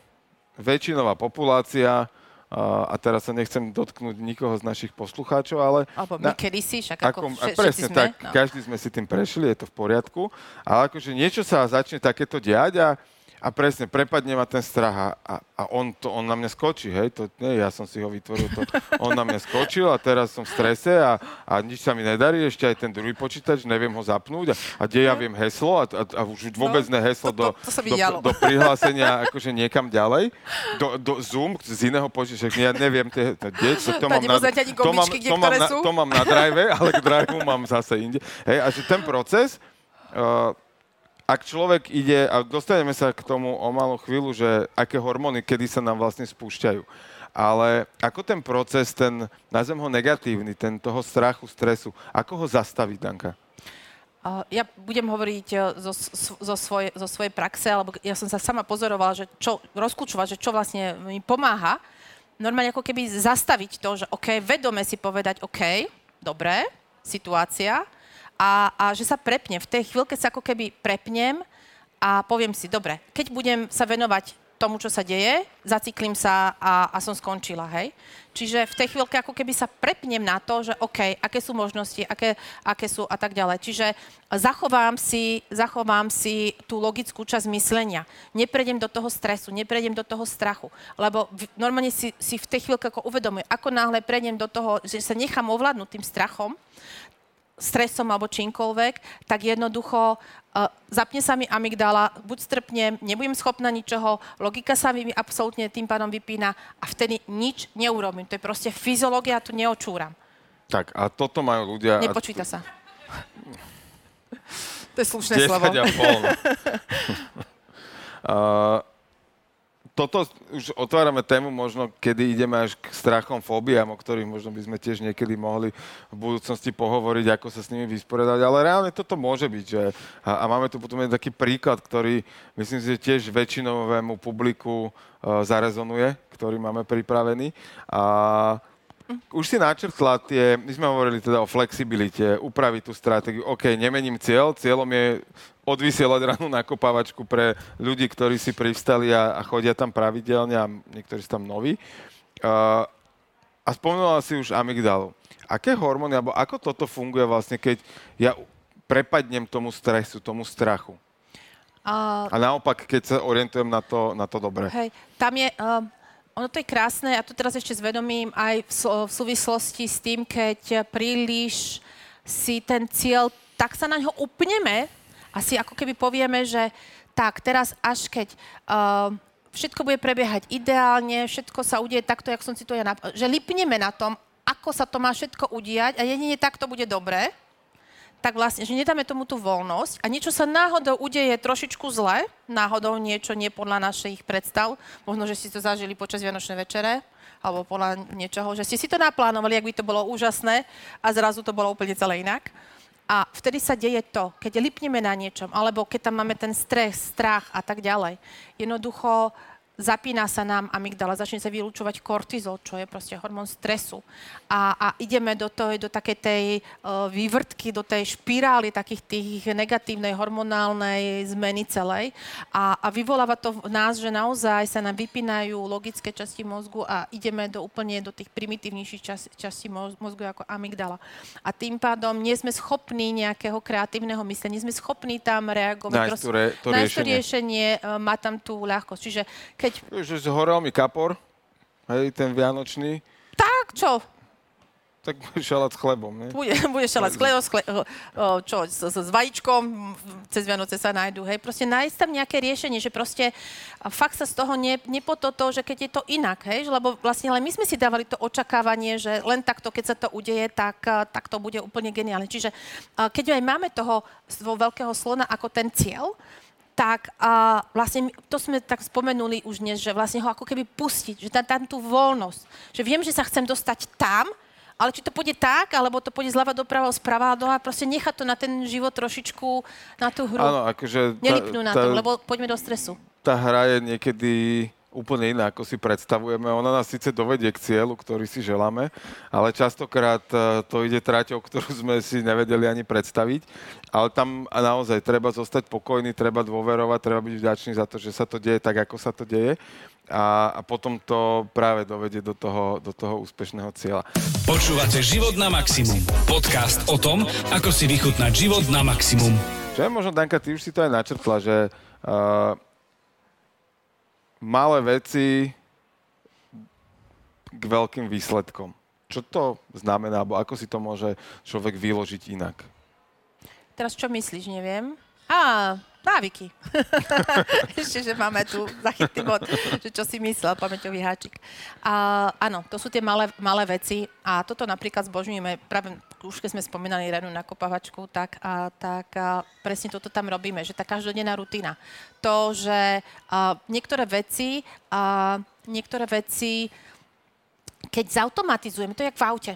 väčšinová populácia a teraz sa nechcem dotknúť nikoho z našich poslucháčov, ale... Alebo my na, kedysi, však ako, ako Presne sme, tak, no. každý sme si tým prešli, je to v poriadku, ale akože niečo sa začne takéto diať a a presne, prepadne ma ten strach a, a on, to, on na mňa skočí, hej, to nie, ja som si ho vytvoril, to, on na mňa skočil a teraz som v strese a, a nič sa mi nedarí, ešte aj ten druhý počítač, neviem ho zapnúť a, a kde ja viem heslo a, a, a už vôbec no, ne heslo to, to, to do, do, do prihlásenia akože niekam ďalej, do, do Zoom z iného počítača, ja neviem, tie, to, to, to, mám na, to, mám, to, mám na, to mám na drive, ale k drive mám zase inde. Hej, a že ten proces, uh, ak človek ide, a dostaneme sa k tomu o malú chvíľu, že aké hormóny, kedy sa nám vlastne spúšťajú. Ale ako ten proces, ten, nazvem ho negatívny, ten toho strachu, stresu, ako ho zastaviť, Danka? Ja budem hovoriť e, zo, zo, svoje, zo svojej praxe, alebo ja som sa sama pozorovala, že čo, rozklúčovať, že čo vlastne mi pomáha. Normálne ako keby zastaviť to, že OK, vedome si povedať OK, dobre, situácia, a, a že sa prepnem. V tej chvíľke sa ako keby prepnem a poviem si, dobre, keď budem sa venovať tomu, čo sa deje, zaciklím sa a, a som skončila, hej. Čiže v tej chvíľke ako keby sa prepnem na to, že OK, aké sú možnosti, aké, aké sú a tak ďalej. Čiže zachovám si, zachovám si tú logickú časť myslenia. Neprejdem do toho stresu, neprejdem do toho strachu. Lebo v, normálne si, si v tej chvíľke ako uvedomujem, ako náhle prejdem do toho, že sa nechám ovládnuť tým strachom, stresom alebo čímkoľvek, tak jednoducho uh, zapne sa mi amygdala, buď strpnem, nebudem schopná ničoho, logika sa mi absolútne tým pádom vypína a vtedy nič neurobím. To je proste fyziológia, tu neočúram. Tak a toto majú ľudia... Nepočíta sa. to je slušné slovo. a pol. uh, toto už otvárame tému možno, kedy ideme až k strachom, fóbiám, o ktorých možno by sme tiež niekedy mohli v budúcnosti pohovoriť, ako sa s nimi vysporiadať, ale reálne toto môže byť. Že, a, a máme tu potom jeden taký príklad, ktorý myslím si, že tiež väčšinovému publiku uh, zarezonuje, ktorý máme pripravený. A už si načrtla tie, my sme hovorili teda o flexibilite, upraviť tú stratégiu. OK, nemením cieľ, cieľom je odvysielať ranú nakopávačku pre ľudí, ktorí si privstali a, a chodia tam pravidelne a niektorí sú tam noví. Uh, a spomenula si už amygdalu. Aké hormóny, alebo ako toto funguje vlastne, keď ja prepadnem tomu stresu, tomu strachu? Uh, a naopak, keď sa orientujem na to, na to dobre. Hej, tam je, uh, ono to je krásne, a tu teraz ešte zvedomím aj v, v súvislosti s tým, keď príliš si ten cieľ, tak sa na ňo upneme a si ako keby povieme, že tak, teraz až keď uh, všetko bude prebiehať ideálne, všetko sa udeje takto, jak som si to ja nap- že lipneme na tom, ako sa to má všetko udiať a jedine tak to bude dobré, tak vlastne, že nedáme tomu tú voľnosť a niečo sa náhodou udeje trošičku zle, náhodou niečo nie podľa našich predstav, možno, že ste to zažili počas Vianočnej večere, alebo podľa niečoho, že ste si to naplánovali, ak by to bolo úžasné a zrazu to bolo úplne celé inak. A vtedy sa deje to, keď lipneme na niečom, alebo keď tam máme ten stres, strach a tak ďalej. Jednoducho zapína sa nám amygdala, začne sa vylúčovať kortizol, čo je proste hormón stresu. A, a ideme do, toho, do takej tej uh, vývrtky, do tej špirály takých tých negatívnej hormonálnej zmeny celej. A, a vyvoláva to v nás, že naozaj sa nám vypínajú logické časti mozgu a ideme do úplne do tých primitívnejších čas, častí mozgu ako amygdala. A tým pádom nie sme schopní nejakého kreatívneho myslenia, nie sme schopní tam reagovať. Nájsť to, re, to riešenie. to riešenie, uh, má tam tú ľahkosť. Čiže keď keď... Že zhorel mi kapor, hej, ten vianočný. Tak, čo? Tak bude šalát s chlebom, ne? Bude, bude šalát s chlebom, s čo, s, s, s vajíčkom, cez Vianoce sa nájdu, hej. Proste nájsť tam nejaké riešenie, že proste fakt sa z toho ne, nepototo, že keď je to inak, hej, lebo vlastne len my sme si dávali to očakávanie, že len takto, keď sa to udeje, tak, tak to bude úplne geniálne. Čiže keď aj máme toho veľkého slona ako ten cieľ, tak a vlastne to sme tak spomenuli už dnes, že vlastne ho ako keby pustiť, že tam, tam tú voľnosť. Že viem, že sa chcem dostať tam, ale či to pôjde tak, alebo to pôjde zľava doprava, sprava doľava, proste nechať to na ten život trošičku, na tú hru. Áno, akože... Nelipnú na to, lebo poďme do stresu. Tá hra je niekedy úplne iná, ako si predstavujeme. Ona nás síce dovedie k cieľu, ktorý si želáme, ale častokrát e, to ide traťou, ktorú sme si nevedeli ani predstaviť. Ale tam naozaj treba zostať pokojný, treba dôverovať, treba byť vďačný za to, že sa to deje tak, ako sa to deje. A, a potom to práve dovedie do toho, do toho úspešného cieľa. Počúvate Život na maximum. Podcast o tom, ako si vychutnať život na maximum. Čo je možno, Danka, ty už si to aj načrtla, že uh, malé veci k veľkým výsledkom. Čo to znamená, alebo ako si to môže človek vyložiť inak? Teraz čo myslíš, neviem. Á, návyky. Ešte, že máme tu zachytný bod, že čo si myslel, pamäťový háčik. A, áno, to sú tie malé, malé veci a toto napríklad zbožňujeme, práve keď sme spomínali Renu na kopavačku, tak, a, tak a, presne toto tam robíme, že tá každodenná rutina. To, že a, niektoré veci, a, niektoré veci, keď zautomatizujeme, to je jak v aute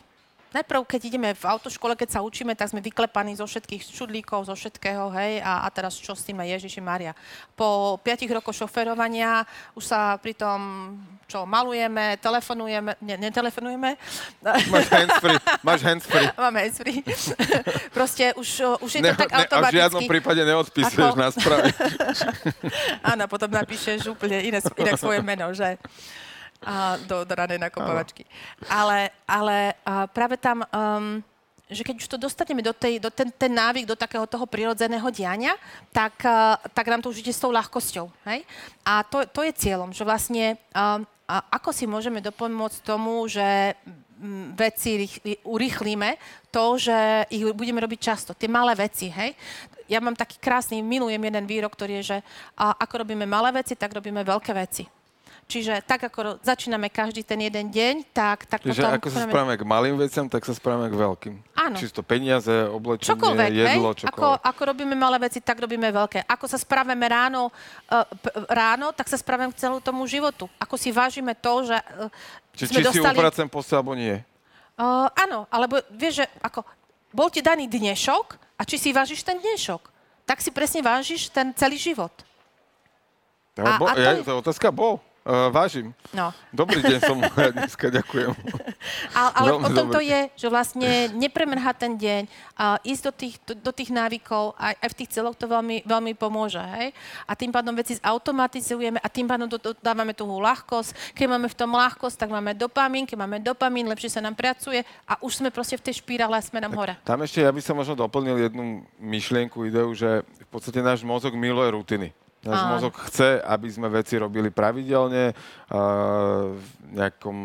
najprv, keď ideme v autoškole, keď sa učíme, tak sme vyklepaní zo všetkých čudlíkov, zo všetkého, hej, a, a teraz čo s tým je Ježiši Maria. Po piatich rokoch šoferovania už sa pri tom, čo malujeme, telefonujeme, ne, netelefonujeme. Máš handsfree, máš handsfree. Mám handsfree. Proste už, už je to ne, tak automaticky. a v žiadnom prípade neodpisuješ ako... na správy. Áno, potom napíšeš úplne iné, inak svoje meno, že? A do, do ranej nakopovačky. Ale, ale a práve tam, um, že keď už to dostaneme do, tej, do ten, ten návyk, do takého toho prirodzeného diania, tak, uh, tak nám to už ide s tou ľahkosťou. Hej? A to, to je cieľom, že vlastne um, a ako si môžeme dopomôcť tomu, že veci urýchlíme to, že ich budeme robiť často. Tie malé veci, hej? Ja mám taký krásny, milujem jeden výrok, ktorý je, že a, ako robíme malé veci, tak robíme veľké veci. Čiže tak, ako začíname každý ten jeden deň, tak, tak Čiže potom... ako sa správame k malým veciam, tak sa správame k veľkým. Áno. Čisto peniaze, oblečenie, čokoľvek, jedlo, čokoľvek. Ako, ako robíme malé veci, tak robíme veľké. Ako sa správame ráno, p- ráno, tak sa správame k celú tomu životu. Ako si vážime to, že uh, Či, sme či dostali... si upracem postel, alebo nie? Uh, áno, alebo vieš, že ako, bol ti daný dnešok a či si vážiš ten dnešok, tak si presne vážiš ten celý život. No, a, bo, a to, ja, je... to je otázka bol. Uh, vážim. No. Dobrý deň som dneska, ďakujem. Ale, ale o tom to je, že vlastne nepremrhať ten deň, a ísť do tých, do, do tých návykov, aj, aj v tých celoch to veľmi, veľmi pomôže. Hej? A tým pádom veci zautomatizujeme a tým pádom do, do, dávame tú ľahkosť. Keď máme v tom ľahkosť, tak máme dopamín, keď máme dopamín, lepšie sa nám pracuje a už sme proste v tej špirále a sme nám hore. Tam ešte ja by som možno doplnil jednu myšlienku, ideu, že v podstate náš mozog miluje rutiny. Náš Áno. mozog chce, aby sme veci robili pravidelne, v nejakom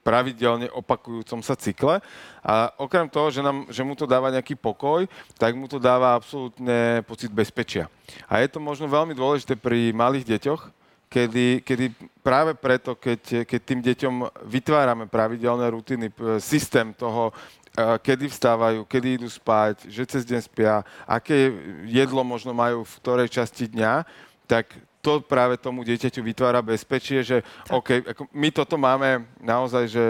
pravidelne opakujúcom sa cykle. A okrem toho, že, nám, že mu to dáva nejaký pokoj, tak mu to dáva absolútne pocit bezpečia. A je to možno veľmi dôležité pri malých deťoch, kedy, kedy práve preto, keď, keď tým deťom vytvárame pravidelné rutiny, systém toho, kedy vstávajú, kedy idú spať, že cez deň spia, aké jedlo možno majú v ktorej časti dňa, tak to práve tomu dieťaťu vytvára bezpečie, že tak. OK, ako my toto máme naozaj, že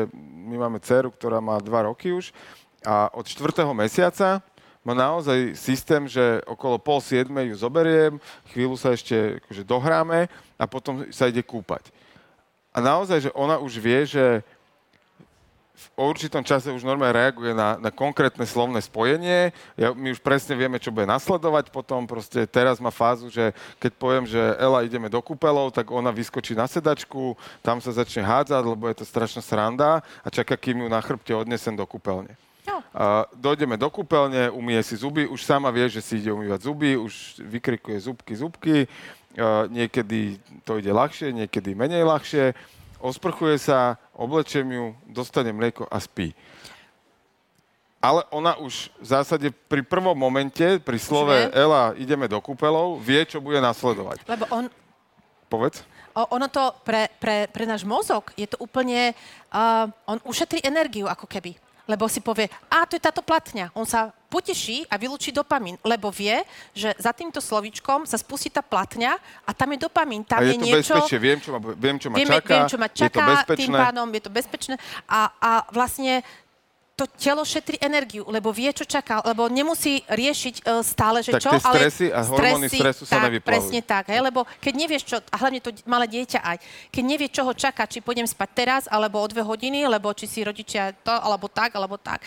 my máme dceru, ktorá má dva roky už a od čtvrtého mesiaca má naozaj systém, že okolo pol siedmej ju zoberiem, chvíľu sa ešte akože dohráme a potom sa ide kúpať. A naozaj, že ona už vie, že v určitom čase už normálne reaguje na, na konkrétne slovné spojenie. Ja, my už presne vieme, čo bude nasledovať potom. Proste teraz má fázu, že keď poviem, že Ela ideme do kúpelov, tak ona vyskočí na sedačku, tam sa začne hádzať, lebo je to strašná sranda a čaká, kým ju na chrbte odnesem do kúpeľne. No. Uh, dojdeme do kúpeľne, umie si zuby, už sama vie, že si ide umývať zuby, už vykrikuje zubky, zubky. Uh, niekedy to ide ľahšie, niekedy menej ľahšie osprchuje sa, oblečem ju, dostane mlieko a spí. Ale ona už v zásade pri prvom momente, pri slove vie? Ela, ideme do kúpelov, vie, čo bude nasledovať. Lebo on, Povedz. o, ono to pre, pre, pre náš mozog je to úplne... Uh, on ušetrí energiu ako keby. Lebo si povie, a to je táto platňa. On sa poteší a vylúči dopamín, lebo vie, že za týmto slovíčkom sa spustí tá platňa a tam je dopamín. Tam a je, je, to niečo... bezpečie, viem, čo ma, viem, čo ma Vieme, čaká, viem, čo ma je to čaká, bezpečné. tým pádom je to bezpečné a, a vlastne to telo šetrí energiu, lebo vie, čo čaká, lebo nemusí riešiť uh, stále, že Tak čo, tie stresy a hormóny stresu sa tak, nevyplavujú. presne tak, hej, lebo keď nevieš čo, a hlavne to malé dieťa aj, keď nevie, čo ho čaká, či pôjdem spať teraz, alebo o dve hodiny, lebo či si rodičia to, alebo tak, alebo tak,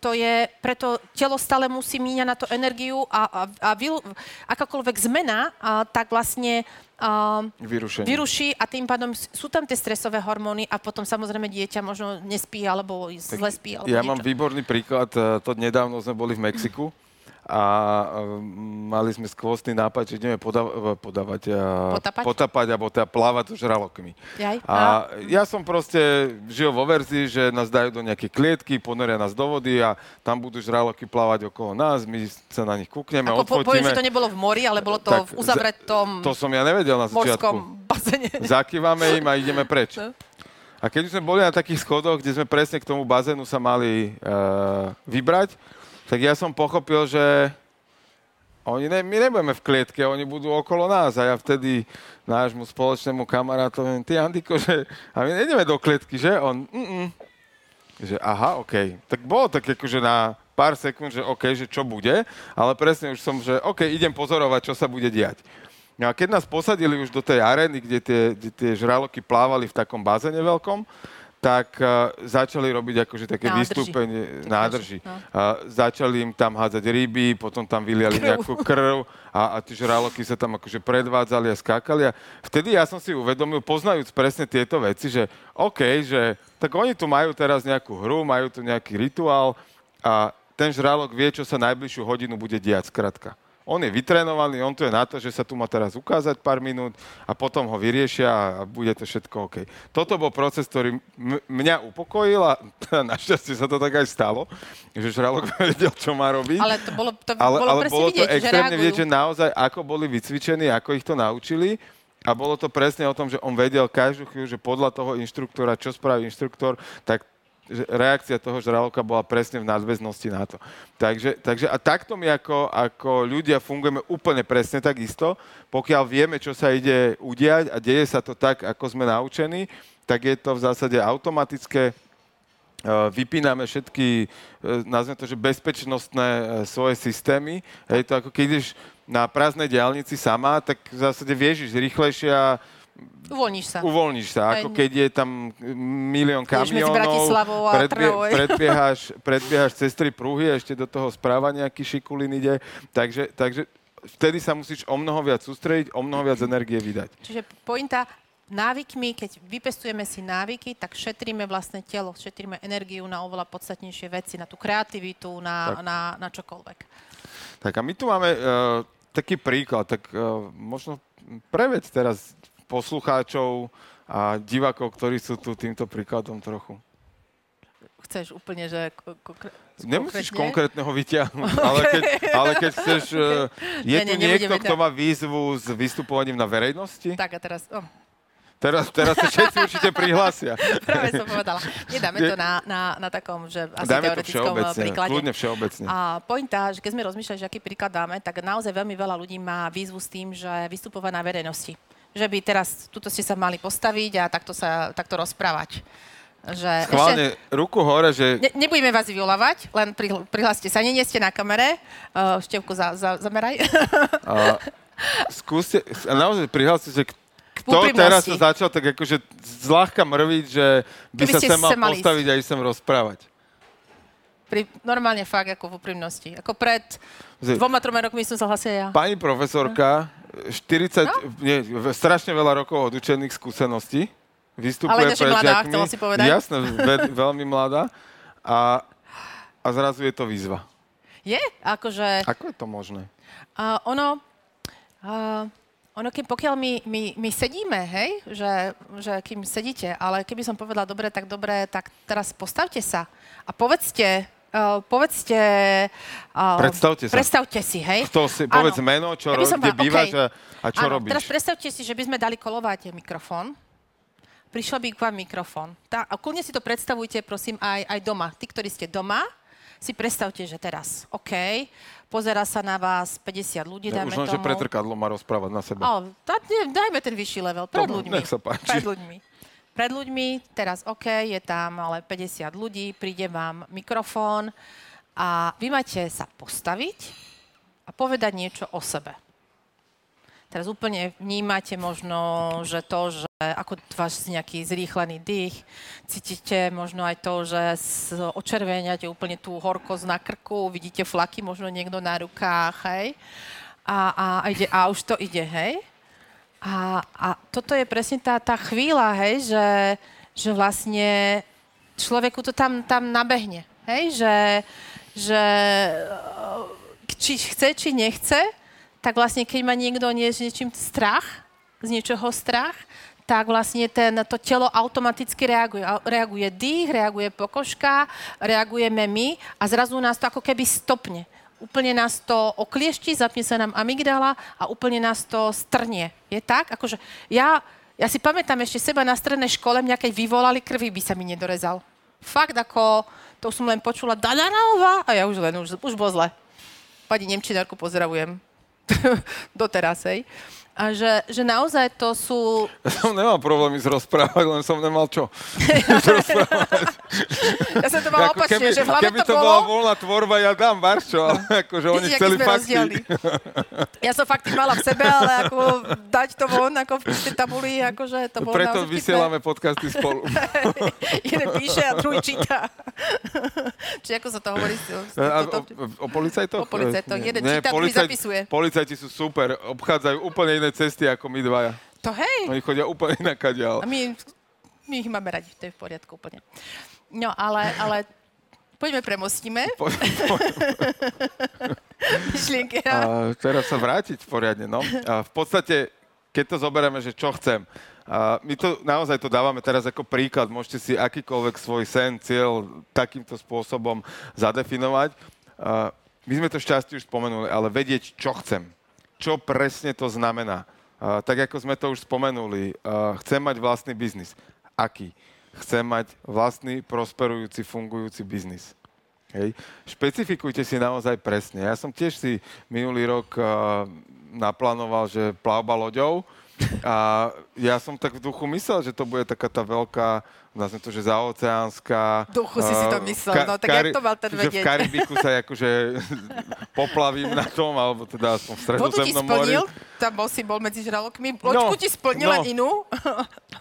to je, preto telo stále musí míňať na to energiu a, a, a vyl, akákoľvek zmena, a, tak vlastne Vyrušenie. vyruší a tým pádom sú tam tie stresové hormóny a potom samozrejme dieťa možno nespí alebo zle spí. Alebo Ja niečo. mám výborný príklad. e, To nedávno sme boli v Mexiku a um, mali sme skvostný nápad, že ideme podav- podávať, Potapať? potapať alebo teda plávať so žralokmi. Jaj, A ja som proste žil vo verzii, že nás dajú do nejakej klietky, ponoria nás do vody a tam budú žraloky plávať okolo nás, my sa na nich kúkneme, Ako po, poviem, odfotíme. že to nebolo v mori, ale bolo to Tak, v uzavretom To som ja nevedel na začiatku. bazene. Zakývame im a ideme preč. No. A keď sme boli na takých schodoch, kde sme presne k tomu bazénu sa mali uh, vybrať, tak ja som pochopil, že oni ne, my nebudeme v klietke, oni budú okolo nás. A ja vtedy nášmu spoločnému kamarátovi, ty Andiko, že a my nejdeme do klietky, že? On, mm že aha, OK. Tak bolo tak akože na pár sekúnd, že OK, že čo bude, ale presne už som, že OK, idem pozorovať, čo sa bude diať. No a keď nás posadili už do tej arény, kde tie, kde tie žraloky plávali v takom bazéne veľkom, tak uh, začali robiť akože také Nádrži. vystúpenie, nádrži. no. Uh, začali im tam hádzať ryby, potom tam vyliali Krv. nejakú krv a, a tie žraloky sa tam akože predvádzali a skákali. A vtedy ja som si uvedomil, poznajúc presne tieto veci, že OK, že tak oni tu majú teraz nejakú hru, majú tu nejaký rituál a ten žralok vie, čo sa najbližšiu hodinu bude diať, skratka. On je vytrénovaný, on tu je na to, že sa tu má teraz ukázať pár minút a potom ho vyriešia a bude to všetko OK. Toto bol proces, ktorý m- mňa upokojil a našťastie sa to tak aj stalo, že žralok vedel, čo má robiť. Ale to bolo, to Ale, bolo ale bolo to že extrémne reagujú. vidieť, že naozaj ako boli vycvičení, ako ich to naučili. A bolo to presne o tom, že on vedel každú chvíľu, že podľa toho inštruktora, čo spraví inštruktor, tak že reakcia toho žraloka bola presne v nadväznosti na to. Takže, takže a takto my ako, ako ľudia fungujeme úplne presne tak isto. Pokiaľ vieme, čo sa ide udiať a deje sa to tak, ako sme naučení, tak je to v zásade automatické Uh, vypíname všetky, uh, nazvem to, že bezpečnostné uh, svoje systémy. Hej, to ako keď ideš na prázdnej diálnici sama, tak v zásade vieš ísť rýchlejšie a Uvoľníš sa. uvoľníš sa. Ako Hej. keď je tam milión kamionov, predbiehaš, predbiehaš cez tri pruhy a ešte do toho správa nejaký šikulín ide. Takže, takže vtedy sa musíš o mnoho viac sústrediť, o mnoho viac energie vydať. Čiže pointa, návykmi, keď vypestujeme si návyky, tak šetríme vlastne telo, šetríme energiu na oveľa podstatnejšie veci, na tú kreativitu, na, Tak. na, na čokoľvek. Tak a my tu máme uh, taký príklad, tak uh, možno preved teraz poslucháčov a divákov, ktorí sú tu týmto príkladom trochu. Chceš úplne, že... ko- kokre- Nemusíš konkrétne? konkrétneho vyťahnuť, ale, keď, ale keď chceš... Uh, je Nie, tu nie, niekto, kto má výzvu s vystupovaním na verejnosti? Tak a teraz... Oh, Teraz, teraz sa všetci určite prihlásia. práve som povedala. Nedáme to na, na, na takom, že asi Dajme to teoretickom všeobecne, príklade. kľudne všeobecne. A pointa, že keď sme rozmýšľali, že aký príklad dáme, tak naozaj veľmi veľa ľudí má výzvu s tým, že vystupovať na verejnosti. Že by teraz, tuto ste sa mali postaviť a takto, sa, takto rozprávať. Že Schválne, ruku hore, že Ne, nebudeme vás vyvolávať, len pri, prihláste sa. Nie, nie ste na kamere. Uh, števku za, za, zameraj. a, skúste, naozaj prihláste, že kto teraz sa začal tak akože zľahka mrviť, že by Keby sa sem mal postaviť a ísť sem rozprávať. Pri, normálne fakt, ako v úprimnosti. Ako pred dvoma, troma rokmi som sa ja. Pani profesorka, 40, nie, v- strašne veľa rokov odučených skúseností. Vystupuje Ale pred mladá, žiakmi. chcela si povedať. Jasné, ve- veľmi mladá. A, a zrazu je to výzva. Je? Akože... Ako je to možné? Uh, ono, uh, ono kým, pokiaľ my, my, my sedíme, hej, že, že kým sedíte, ale keby som povedala dobre, tak dobre, tak teraz postavte sa a povedzte, uh, povedzte... Uh, Predstavte sa. Predstavte si, hej. Kto si, povedz meno, čo, Ja ro- kde bývaš okej. a, a čo Áno, robíš. Teraz predstavte si, že by sme dali kolovať mikrofón. Prišiel by k vám mikrofón. Tá, a kľudne si to predstavujte, prosím, aj, aj doma. Tí, ktorí ste doma, si predstavte, že teraz, OK, pozera sa na vás 50 ľudí, Ja, dajme už len, že tomu. pretrkadlo má rozprávať na seba. Nie, dajme ten vyšší level, pred Dobre, ľuďmi. nech sa páči. Pred ľuďmi. Pred ľuďmi, teraz OK, je tam ale 50 ľudí, príde vám mikrofón a vy máte sa postaviť a povedať niečo o sebe. Teraz úplne vnímate možno, že to, že ako váš nejaký zrýchlený dých, cítite možno aj to, že očerveniate úplne tú horkosť na krku, vidíte flaky možno niekto na rukách, hej? A, a, a, ide, a už to ide, hej? A, a toto je presne tá, tá chvíľa, hej, že, že vlastne človeku to tam, tam nabehne, hej, že, že eh, či chce, či nechce, tak vlastne keď má niekto nie, s niečím strach, z niečoho strach, tak vlastne ten, to telo automaticky reaguje. Reaguje dých, reaguje pokožka, reagujeme my a zrazu nás to ako keby stopne. Úplne nás to okliešti, zapne sa nám amygdala a úplne nás to strnie. Je tak? Akože ja, ja si pamätám ešte seba na strednej škole, mňa keď vyvolali, krvi by sa mi nedorezal. Fakt ako, to som len počula Dadarová a ja už len, už, už bolo zle. Pani Nemčinárku pozdravujem. Doteraz, hej. A že, že naozaj to sú... Ja som nemal problémy s rozprávať, len som nemal čo. Ja som to Ako opačne, že v hlave keby to, bolo... bola voľná tvorba, ja dám barčo, ale akože oni Vidíte, chceli fakty. Ja som fakty mala v sebe, ale ako dať to von, ako v tej tabuli, akože to bolo Preto naozaj vtipné. vysielame podcasty spolu. Jeden píše a druhý číta. Či ako sa to hovorí? A o, o policajtoch? O policajtoch. Jeden nie, číta, druhý zapisuje. Policajti sú super, obchádzajú úplne iné cesty ako my dvaja. To hej. Oni chodia úplne A inakadiaľ. my, my ich máme radi, to je v poriadku úplne. No, ale, ale poďme premostíme Po, po, myšlienky. a teraz sa vrátiť poriadne, no. A v podstate, keď to zoberieme, že čo chcem, a my to naozaj to dávame teraz ako príklad. Môžete si akýkoľvek svoj sen, cieľ takýmto spôsobom zadefinovať. A my sme to šťastie už spomenuli, ale vedieť, čo chcem. Čo presne to znamená. A tak ako sme to už spomenuli, a chcem mať vlastný biznis. Aký? Chcem mať vlastný, prosperujúci, fungujúci biznis. Hej. Špecifikujte si naozaj presne. Ja som tiež si minulý rok uh, naplánoval, že plavba loďou a ja som tak v duchu myslel, že to bude taká tá veľká, nazvem to, že zaoceánska... Duchu si si to uh, myslel, no, tak jak to mal ten že v vedieť? Karibiku sa akože poplavím na tom, alebo teda aspoň v stredozemnom mori. tam bol si bol medzi žralokmi, loďku ti splnil no. inú.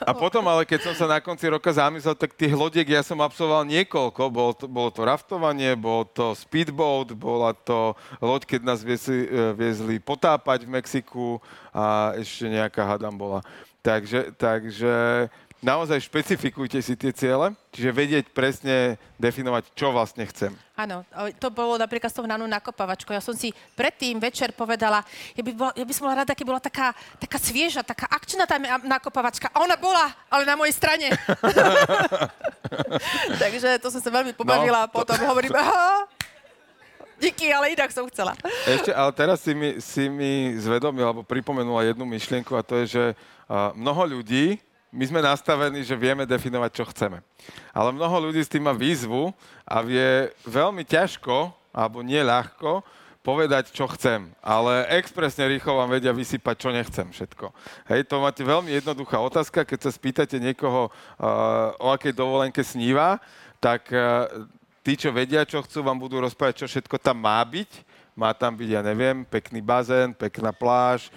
A potom ale, keď som sa na konci roka zamyslel, tak tých lodiek ja som absolvoval niekoľko. Bolo to, bolo to raftovanie, bolo to speedboat, bola to loď, keď nás viezli, eh, viezli potápať v Mexiku a ešte nejaká hadam bola. Takže, takže naozaj špecifikujte si tie ciele, čiže vedieť presne definovať, čo vlastne chcem. Áno, to bolo napríklad s tou hnanou nakopavačkou. Ja som si predtým večer povedala, ja by, bola, ja by som bola rada, keď bola taká, taká svieža, taká akčná tá nakopavačka. A ona bola, ale na mojej strane. Takže to som sa veľmi pobavila a No, to- potom hovorím, aha, díky, ale inak som chcela. Ešte, ale teraz si mi, si mi zvedomil, alebo pripomenula jednu myšlienku a to je, že uh, mnoho ľudí, my sme nastavení, že vieme definovať, čo chceme. Ale mnoho ľudí s tým má výzvu a vie veľmi ťažko, alebo nie ľahko, povedať, čo chcem. Ale expresne rýchlo vám vedia vysypať, čo nechcem všetko. Hej, to máte veľmi jednoduchá otázka. Keď sa spýtate niekoho, uh, o akej dovolenke sníva, tak uh, tí, čo vedia, čo chcú, vám budú rozprávať, čo všetko tam má byť má tam byť, ja neviem, pekný bazén, pekná pláž,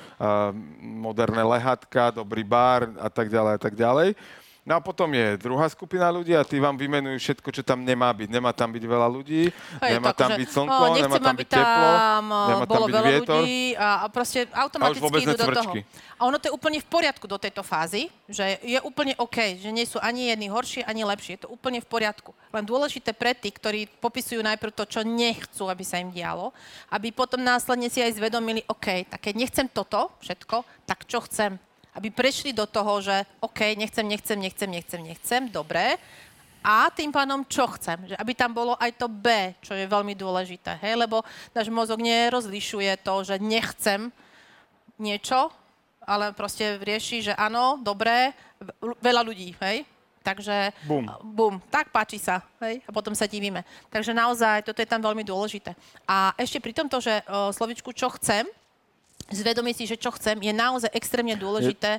moderné lehatka, dobrý bar a tak ďalej a tak ďalej. No a potom je druhá skupina ľudí a tí vám vymenujú všetko, čo tam nemá byť. Nemá tam byť veľa ľudí, Hej, nemá to tam akože, byť slnko, no, nemá tam byť teplo, nemá tam byť vietor. ľudí a, a proste automaticky vôbec idú do toho. A ono to je úplne v poriadku do tejto fázy, že je úplne OK, že nie sú ani jedni horší, ani lepší. Je to úplne v poriadku. Len dôležité pre tých, ktorí popisujú najprv to, čo nechcú, aby sa im dialo, aby potom následne si aj zvedomili, OK, tak keď nechcem toto všetko, tak čo chcem? Aby prešli do toho, že OK, nechcem, nechcem, nechcem, nechcem, nechcem, dobre. A tým pánom, čo chcem? Že aby tam bolo aj to B, čo je veľmi dôležité. Hej? Lebo náš mozog nerozlišuje to, že nechcem niečo, ale proste rieši, že áno, dobré, veľa ľudí, hej? Takže Bum. bum, tak páči sa, hej? A potom sa divíme. Takže naozaj, toto je tam veľmi dôležité. A ešte pri tomto, že o, slovičku čo chcem, zvedomiť si, že čo chcem, je naozaj extrémne dôležité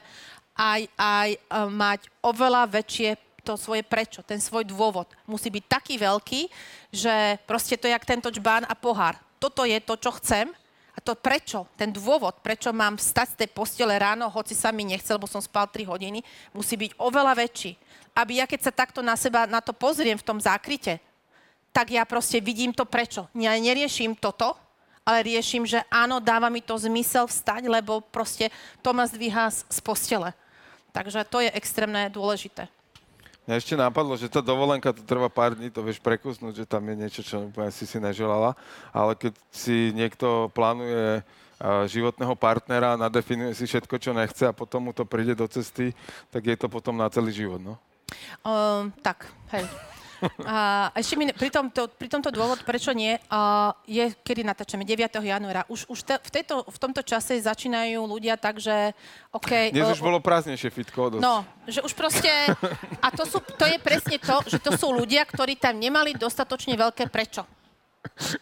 aj, aj uh, mať oveľa väčšie to svoje prečo, ten svoj dôvod. Musí byť taký veľký, že proste to je jak tento čbán a pohár. Toto je to, čo chcem a to prečo, ten dôvod, prečo mám vstať z tej postele ráno, hoci sa mi nechcel, lebo som spal 3 hodiny, musí byť oveľa väčší. Aby ja keď sa takto na seba na to pozriem v tom zákryte, tak ja proste vidím to prečo. Ja neriešim toto, ale riešim, že áno, dáva mi to zmysel vstať, lebo proste to ma zdvíha z, postele. Takže to je extrémne dôležité. Mňa ešte napadlo, že tá dovolenka to trvá pár dní, to vieš prekusnúť, že tam je niečo, čo úplne si si neželala, ale keď si niekto plánuje a, životného partnera, nadefinuje si všetko, čo nechce a potom mu to príde do cesty, tak je to potom na celý život, no? Um, tak, hej. A ešte mi pri tomto, pri tomto dôvod, prečo nie, uh, je, kedy natáčame, 9. januára. Už, už te, v, tejto, v tomto čase začínajú ľudia tak, že OK... Dnes uh, už bolo prázdnejšie fitko. Dosť. No, že už proste... A to, sú, to je presne to, že to sú ľudia, ktorí tam nemali dostatočne veľké prečo.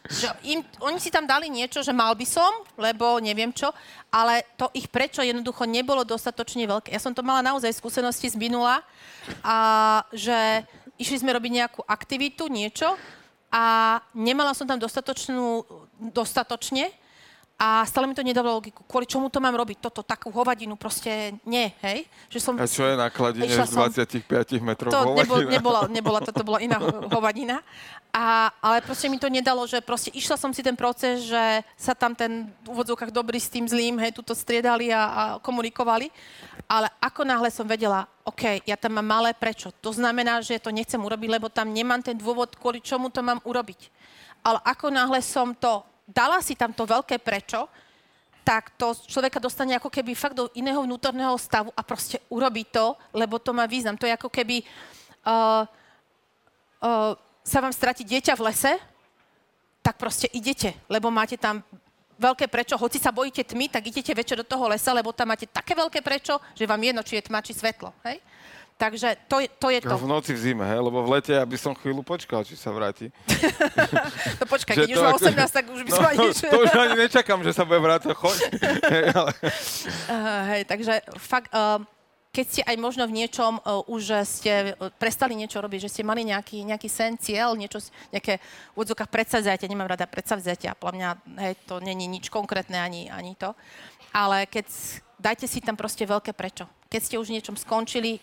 Že im, oni si tam dali niečo, že mal by som, lebo neviem čo, ale to ich prečo jednoducho nebolo dostatočne veľké. Ja som to mala naozaj skúsenosti z minula, a že išli sme robiť nejakú aktivitu, niečo a nemala som tam dostatočnú, dostatočne a stále mi to nedávalo logiku. Kvôli čomu to mám robiť? Toto, takú hovadinu proste nie, hej? Že som, A čo je na kladine Išla z som- 25 metrov to nebol, hovadina? nebola, nebola, toto bola iná ho- hovadina. A, ale proste mi to nedalo, že proste išla som si ten proces, že sa tam ten v úvodzovkách dobrý s tým zlým, hej, tuto striedali a, a komunikovali. Ale ako náhle som vedela, OK, ja tam mám malé prečo. To znamená, že to nechcem urobiť, lebo tam nemám ten dôvod, kvôli čomu to mám urobiť. Ale ako náhle som to, dala si tam to veľké prečo, tak to človeka dostane ako keby fakt do iného vnútorného stavu a proste urobí to, lebo to má význam. To je ako keby uh, uh, sa vám stratí dieťa v lese, tak proste idete, lebo máte tam veľké prečo. Hoci sa bojíte tmy, tak idete večer do toho lesa, lebo tam máte také veľké prečo, že vám jedno, či je tma, či svetlo. Hej? Takže to je to. Je to. V noci v zime, hej? lebo v lete, aby som chvíľu počkal, či sa vráti. No počkaj, keď už má ako- 18, tak už by No, som ani... to už ani nečakám, že sa bude vrátiť, choď. Hej, ale... Uh, hej, takže fakt, uh, keď ste aj možno v niečom uh, už ste uh, prestali niečo robiť, že ste mali nejaký, nejaký sen, cieľ, niečo, nejaké v odzokách predsavzatia, nemám rada predsavzatia, podľa mňa hej, to není nič konkrétne ani, ani to, ale keď dajte si tam proste veľké prečo. Keď ste už niečom skončili,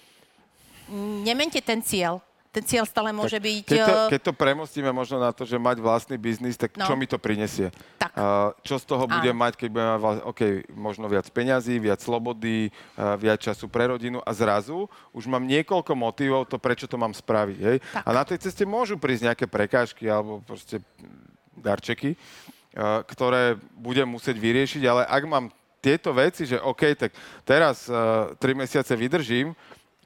nemente ten cieľ. Ten cieľ stále môže byť... Keď to, uh, keď to premostíme možno na to, že mať vlastný biznis, tak No. čo mi to prinesie? Tak. A čo z toho budem mať, keď budem mať vla- OK, možno viac peňazí, viac slobody, a viac času pre rodinu a zrazu už mám niekoľko motivov to, prečo to mám spraviť. Hej? Tak. A na tej ceste môžu prísť nejaké prekážky alebo proste darčeky, ktoré budem musieť vyriešiť, ale ak mám tieto veci, že OK, tak teraz uh, tri mesiace vydržím,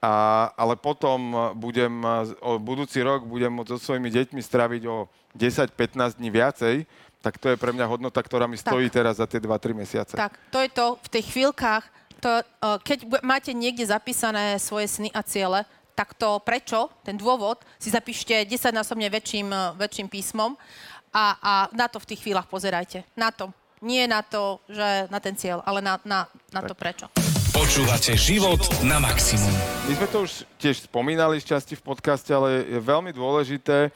a, ale potom uh, budem, z- o budúci rok budem môcť so svojimi deťmi straviť o 10-15 dní viacej, tak to je pre mňa hodnota, ktorá mi stojí teraz za tie 2-3 mesiace. Tak, to je to v tých chvíľkach, to, uh, keď máte niekde zapísané svoje sny a ciele, tak to prečo, ten dôvod, si zapíšte 10-násobne väčším, väčším písmom A, a na to v tých chvíľach pozerajte. Na to. Nie na to, že na ten cieľ, ale na, na, na to prečo. Počúvate život na maximum. My sme to už tiež spomínali z časti v podcaste, ale je veľmi dôležité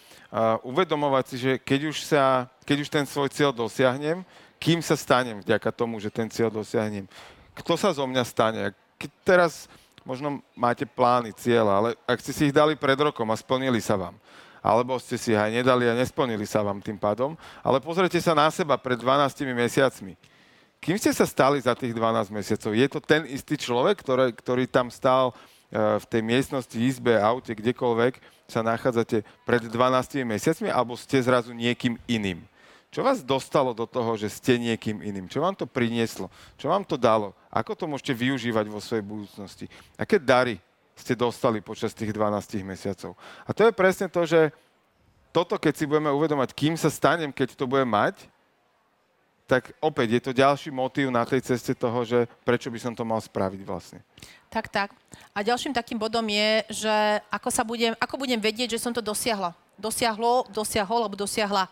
uvedomovať si, že keď už, sa, keď už ten svoj cieľ dosiahnem, kým sa stanem vďaka tomu, že ten cieľ dosiahnem. Kto sa zo mňa stane? Keď teraz možno máte plány, cieľa, ale ak ste si ich dali pred rokom a splnili sa vám, alebo ste si ich aj nedali a nesplnili sa vám tým pádom, ale pozrite sa na seba pred 12 mesiacmi. Kým ste sa stali za tých 12 mesiacov? Je to ten istý človek, ktorý, ktorý tam stál e, v tej miestnosti, izbe, aute, kdekoľvek sa nachádzate pred 12 mesiacmi, alebo ste zrazu niekým iným? Čo vás dostalo do toho, že ste niekým iným? Čo vám to prinieslo? Čo vám to dalo? Ako to môžete využívať vo svojej budúcnosti? Aké dary ste dostali počas tých 12 mesiacov? A to je presne to, že toto, keď si budeme uvedomať, kým sa stanem, keď to budem mať, tak opäť je to ďalší motív na tej ceste toho, že prečo by som to mal spraviť vlastne. Tak, tak. A ďalším takým bodom je, že ako, sa budem, ako budem vedieť, že som to dosiahla. Dosiahlo, dosiahol alebo dosiahla.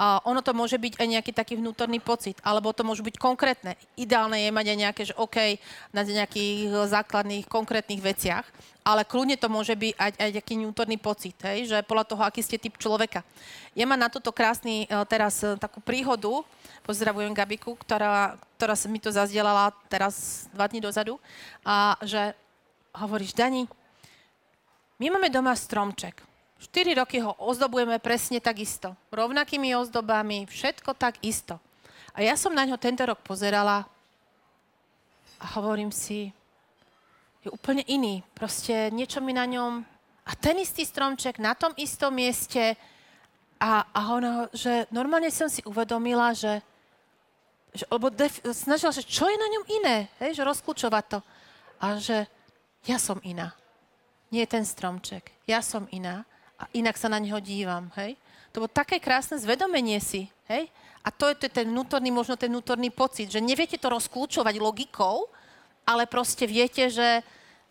A ono to môže byť aj nejaký taký vnútorný pocit, alebo to môže byť konkrétne. Ideálne je mať aj nejaké, že OK, na nejakých základných, konkrétnych veciach, ale kľudne to môže byť aj, aj nejaký vnútorný pocit, hej, že podľa toho, aký ste typ človeka. Ja mám na toto krásny e, teraz e, takú príhodu, pozdravujem Gabiku, ktorá, ktorá mi to zazdielala teraz dva dní dozadu, a že hovoríš, Dani, my máme doma stromček 4 roky ho ozdobujeme presne tak isto. Rovnakými ozdobami, všetko tak isto. A ja som na ňo tento rok pozerala a hovorím si, je úplne iný. Proste niečo mi na ňom... A ten istý stromček na tom istom mieste. A, a ono, že normálne som si uvedomila, že, že lebo def, snažila, že čo je na ňom iné, hej, že rozklúčovať to. A že ja som iná. Nie ten stromček. Ja som iná a inak sa na neho dívam, hej? To bolo také krásne zvedomenie si, hej? A to je ten vnútorný, možno ten vnútorný pocit, že neviete to rozklúčovať logikou, ale proste viete, že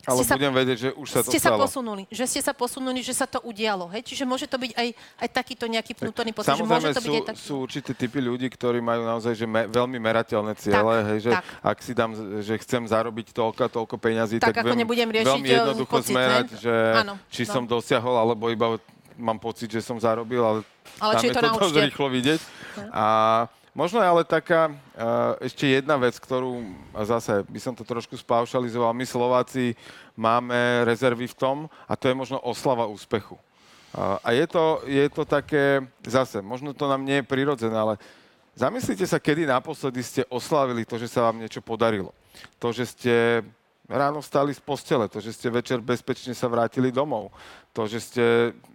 ale budem sa, vedieť, že už sa to ste stalo. sa posunuli, že ste sa posunuli, že sa to udialo. Hej? Čiže môže to byť aj, aj takýto nejaký vnútorný pocit. Že môže to sú, byť aj taký... sú určité typy ľudí, ktorí majú naozaj že me, veľmi merateľné ciele. Tak, hej, že tak. ak si dám, že chcem zarobiť toľko, toľko peňazí, tak, tak, viem, nebudem riešiť veľmi jednoducho pocit, zmerať, ne? že Áno, či no. som dosiahol, alebo iba mám pocit, že som zarobil, ale, Ale tam je to to dosť rýchlo vidieť. A možno je ale taká ešte jedna vec, ktorú a zase by som to trošku spaušalizoval. My Slováci máme rezervy v tom a to je možno oslava úspechu. A je to, je to také, zase, možno to nám nie je prirodzené, ale zamyslite sa, kedy naposledy ste oslavili to, že sa vám niečo podarilo. To, že ste ráno vstali z postele, to, že ste večer bezpečne sa vrátili domov, to, že ste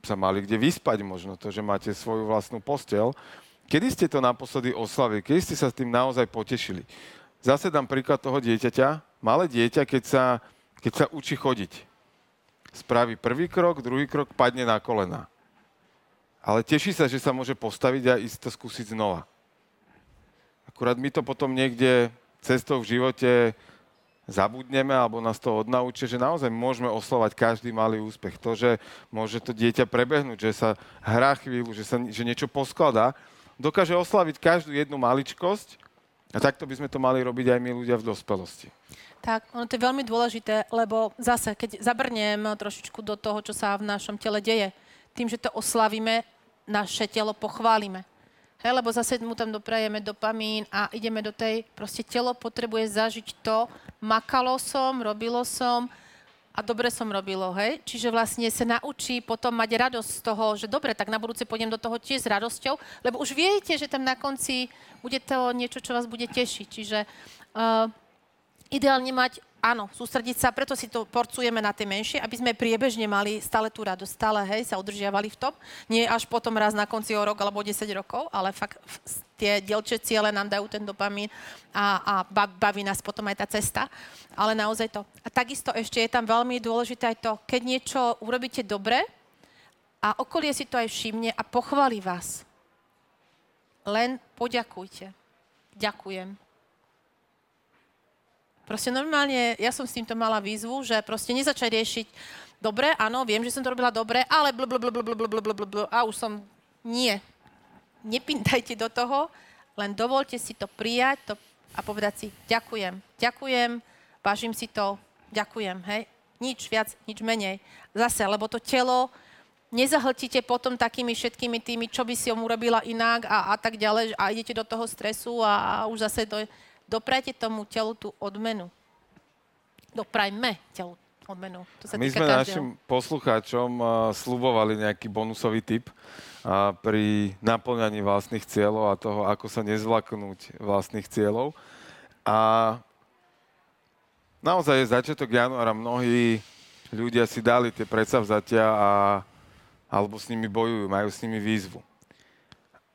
sa mali kde vyspať možno, to, že máte svoju vlastnú postel. Kedy ste to naposledy oslavili? Kedy ste sa s tým naozaj potešili? Zase dám príklad toho dieťaťa. Malé dieťa, keď sa, keď sa učí chodiť, spraví prvý krok, druhý krok, padne na kolena. Ale teší sa, že sa môže postaviť a ísť to skúsiť znova. Akurát my to potom niekde cestou v živote zabudneme alebo nás to odnaučia, že naozaj môžeme oslovať každý malý úspech. To, že môže to dieťa prebehnúť, že sa hrá chvíľu, že, sa, že niečo poskladá, dokáže oslaviť každú jednu maličkosť a takto by sme to mali robiť aj my ľudia v dospelosti. Tak, ono to je veľmi dôležité, lebo zase, keď zabrnem trošičku do toho, čo sa v našom tele deje, tým, že to oslavíme, naše telo pochválime. Hej, lebo zase mu tam doprajeme dopamín a ideme do tej, proste telo potrebuje zažiť to, makalo som, robilo som a dobre som robilo, hej? Čiže vlastne sa naučí potom mať radosť z toho, že dobre, tak na budúce pôjdem do toho tiež s radosťou, lebo už viete, že tam na konci bude to niečo, čo vás bude tešiť. Čiže uh, ideálne mať, áno, sústrediť sa, preto si to porcujeme na tie menšie, aby sme priebežne mali stále tú radosť, stále, hej, sa udržiavali v tom. Nie až potom raz na konci o rok alebo o 10 rokov, ale fakt tie dielčie ciele nám dajú ten dopamín a, a ba- baví nás potom aj tá cesta. Ale naozaj to. A takisto ešte je tam veľmi dôležité aj to, keď niečo urobíte dobre a okolie si to aj všimne a pochváli vás. Len poďakujte. Ďakujem. Proste normálne, ja som s týmto mala výzvu, že proste nezačať riešiť, dobre, áno, viem, že som to robila dobre, ale bl, bl, bl, bl, bl, bl, bl, bl, a už som, nie. nepintajte do toho, len dovolte si to prijať to, a povedať si ďakujem, ďakujem, vážim si to, ďakujem, hej. Nič viac, nič menej. Zase, lebo to telo nezahltíte potom takými všetkými tými, čo by si om urobila inak a, a tak ďalej a idete do toho stresu a, a už zase do, doprajte tomu telu tú odmenu. Doprajme telu odmenu. To sa My sme každého. našim poslucháčom uh, slubovali nejaký bonusový tip uh, pri naplňaní vlastných cieľov a toho, ako sa nezvlaknúť vlastných cieľov. A naozaj je začiatok januára. Mnohí ľudia si dali tie predsavzatia a, alebo s nimi bojujú, majú s nimi výzvu.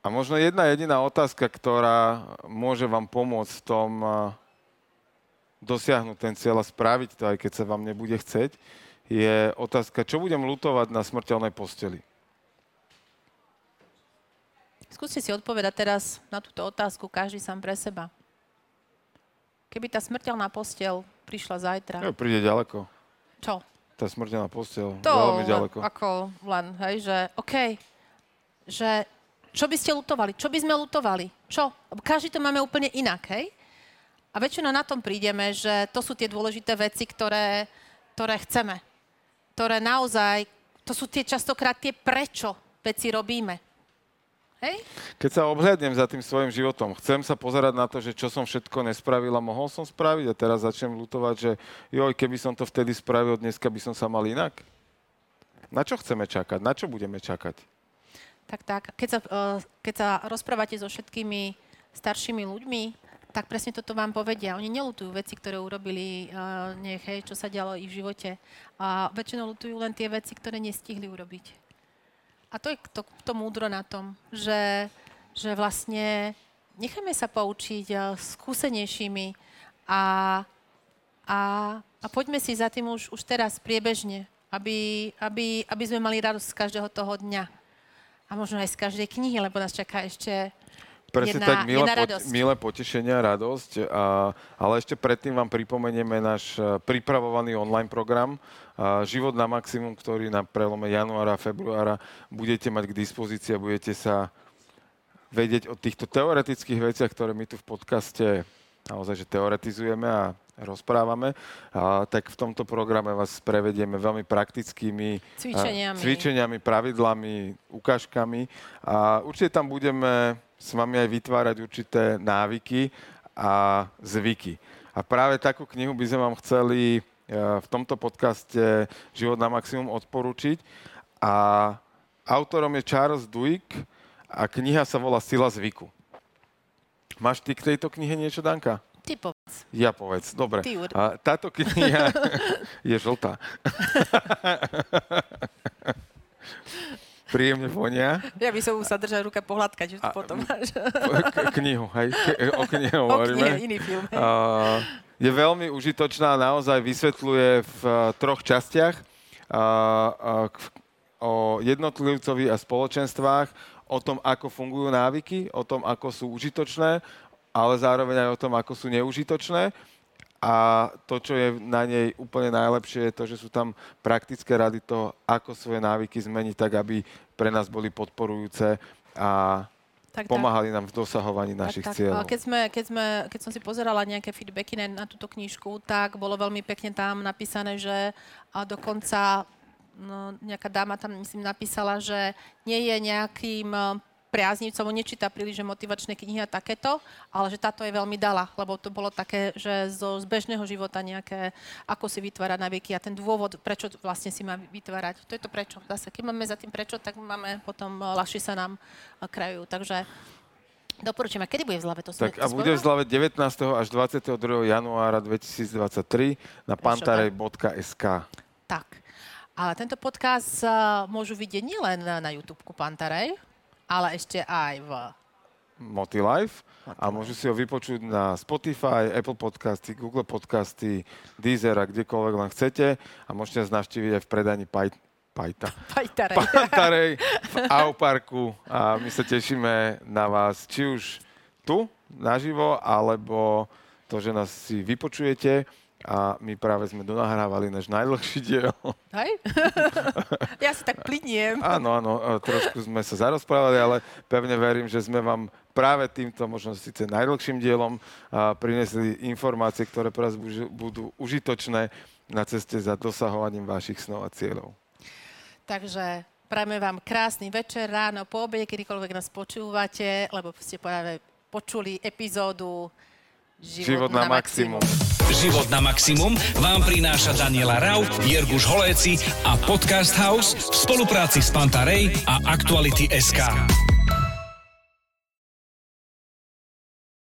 A možno jedna jediná otázka, ktorá môže vám pomôcť v tom uh, dosiahnuť ten cieľ a spraviť to, aj keď sa vám nebude chceť, je otázka, čo budem lutovať na smrteľnej posteli. Skúste si odpovedať teraz na túto otázku každý sám pre seba. Keby tá smrteľná postel prišla zajtra, Jo, príde ďaleko. čo? Tá smrteľná postel, To veľmi len, ďaleko. ako len, hej, že OK, že čo by ste lutovali? Čo by sme lutovali? Čo? Každý to máme úplne inak, hej? A väčšinou na tom prídeme, že to sú tie dôležité veci, ktoré, ktoré chceme. Ktoré naozaj, to sú tie častokrát tie prečo veci robíme. Hej? Keď sa obhľadnem za tým svojim životom, chcem sa pozerať na to, že čo som všetko nespravil a mohol som spraviť a teraz začnem lutovať, že joj, keby som to vtedy spravil, dneska by som sa mal inak. Na čo chceme čakať? Na čo budeme čakať? Tak, tak. Keď sa, uh, keď sa rozprávate so všetkými staršími ľuďmi, tak presne toto vám povedia. Oni nelutujú veci, ktoré urobili, uh, nech, hej, čo sa dialo ich v živote. A väčšinou lutujú len tie veci, ktoré nestihli urobiť. A to je to, to múdro na tom, že, že vlastne nechajme sa poučiť uh, skúsenejšími a, a, a poďme si za tým už, už teraz priebežne, aby, aby, aby sme mali radosť z každého toho dňa. A možno aj z každej knihy, lebo nás čaká ešte Presne Jedna- tak, milé, jedna pot, radosť. milé potešenia, radosť. A, ale ešte predtým vám pripomenieme náš e, pripravovaný online program a, Život na maximum, ktorý na prelome januára a februára budete mať k dispozícii a budete sa vedieť o týchto teoretických veciach, ktoré my tu v podcaste naozaj, že teoretizujeme a rozprávame, a, tak v tomto programe vás prevedieme veľmi praktickými a, Cvičeniami. cvičeniami, pravidlami, ukážkami a určite tam budeme s vami aj vytvárať určité návyky a zvyky. A práve takú knihu by sme vám chceli e, v tomto podcaste Život na maximum odporučiť. A autorom je Charles Duhigg a kniha sa volá Sila zvyku. Máš ty k tejto knihe niečo, Danka? Ty povedz. Ja povedz, dobre. Ty urob. A táto kniha je žltá. Príjemne vonia. Ja by som sa držala ruka pohľadkať, že to A- potom máš. Knihu, hej? O knihe O hovoríme. knihe, iný film. A, je veľmi užitočná, naozaj vysvetľuje v a, troch častiach a, k- o jednotlivcovi a spoločenstvách, o tom, ako fungujú návyky, o tom, ako sú užitočné, ale zároveň aj o tom, ako sú neužitočné. A to, čo je na nej úplne najlepšie, je to, že sú tam praktické rady toho, ako svoje návyky zmeniť tak, aby pre nás boli podporujúce a Tak, tak. pomáhali nám v dosahovaní našich tak, tak. cieľov. Keď, sme, keď, sme, keď som si pozerala nejaké feedbacky na, na túto knižku, tak bolo veľmi pekne tam napísané, že dokonca no, nejaká dáma tam myslím napísala, že nie je nejakým eh, priaznivcom, on nečíta príliš že motivačné knihy a takéto, ale že táto je veľmi dala, lebo to bolo také, že zo z bežného života nejaké, ako si vytvárať návyky a ten dôvod, prečo vlastne si má vytvárať. To je to prečo. Zase, keď máme za tým prečo, tak máme potom ľahšie sa nám eh, krajujú. Takže Doporučujem. A kedy bude v zlave? To Tak a bude v zlave 19. až 22. januára 2023 na pantarej.sk. Tak. Ale tento podcast uh, môžu vidieť nielen na, YouTube Pantarej, ale ešte aj v... Motilife a môžu si ho vypočuť na Spotify, Apple Podcasty, Google Podcasty, Deezer a kdekoľvek len chcete. A môžete nás navštíviť aj v predaní Paj, Pajta. Pantarej. Pantarej v AU Parku a my sa tešíme na vás či už tu naživo, alebo to, že nás si vypočujete a my práve sme donahrávali náš najdlhší diel. Hej? ja si tak pliniem. Áno, áno, e, trošku sme sa zarozprávali, ale pevne verím, že sme vám práve týmto, možno síce najdlhším dielom, a prinesli informácie, ktoré pre vás budú užitočné na ceste za dosahovaním vašich snov a cieľov. Takže prajeme vám krásny večer, ráno, po obede, kedykoľvek nás počúvate, lebo ste práve počuli epizódu Život, Život na, na maximum. maximum. Život na maximum vám prináša Daniela Rau, Jirguš Holéci a Podcast House v spolupráci s Pantarej a Aktuality SK.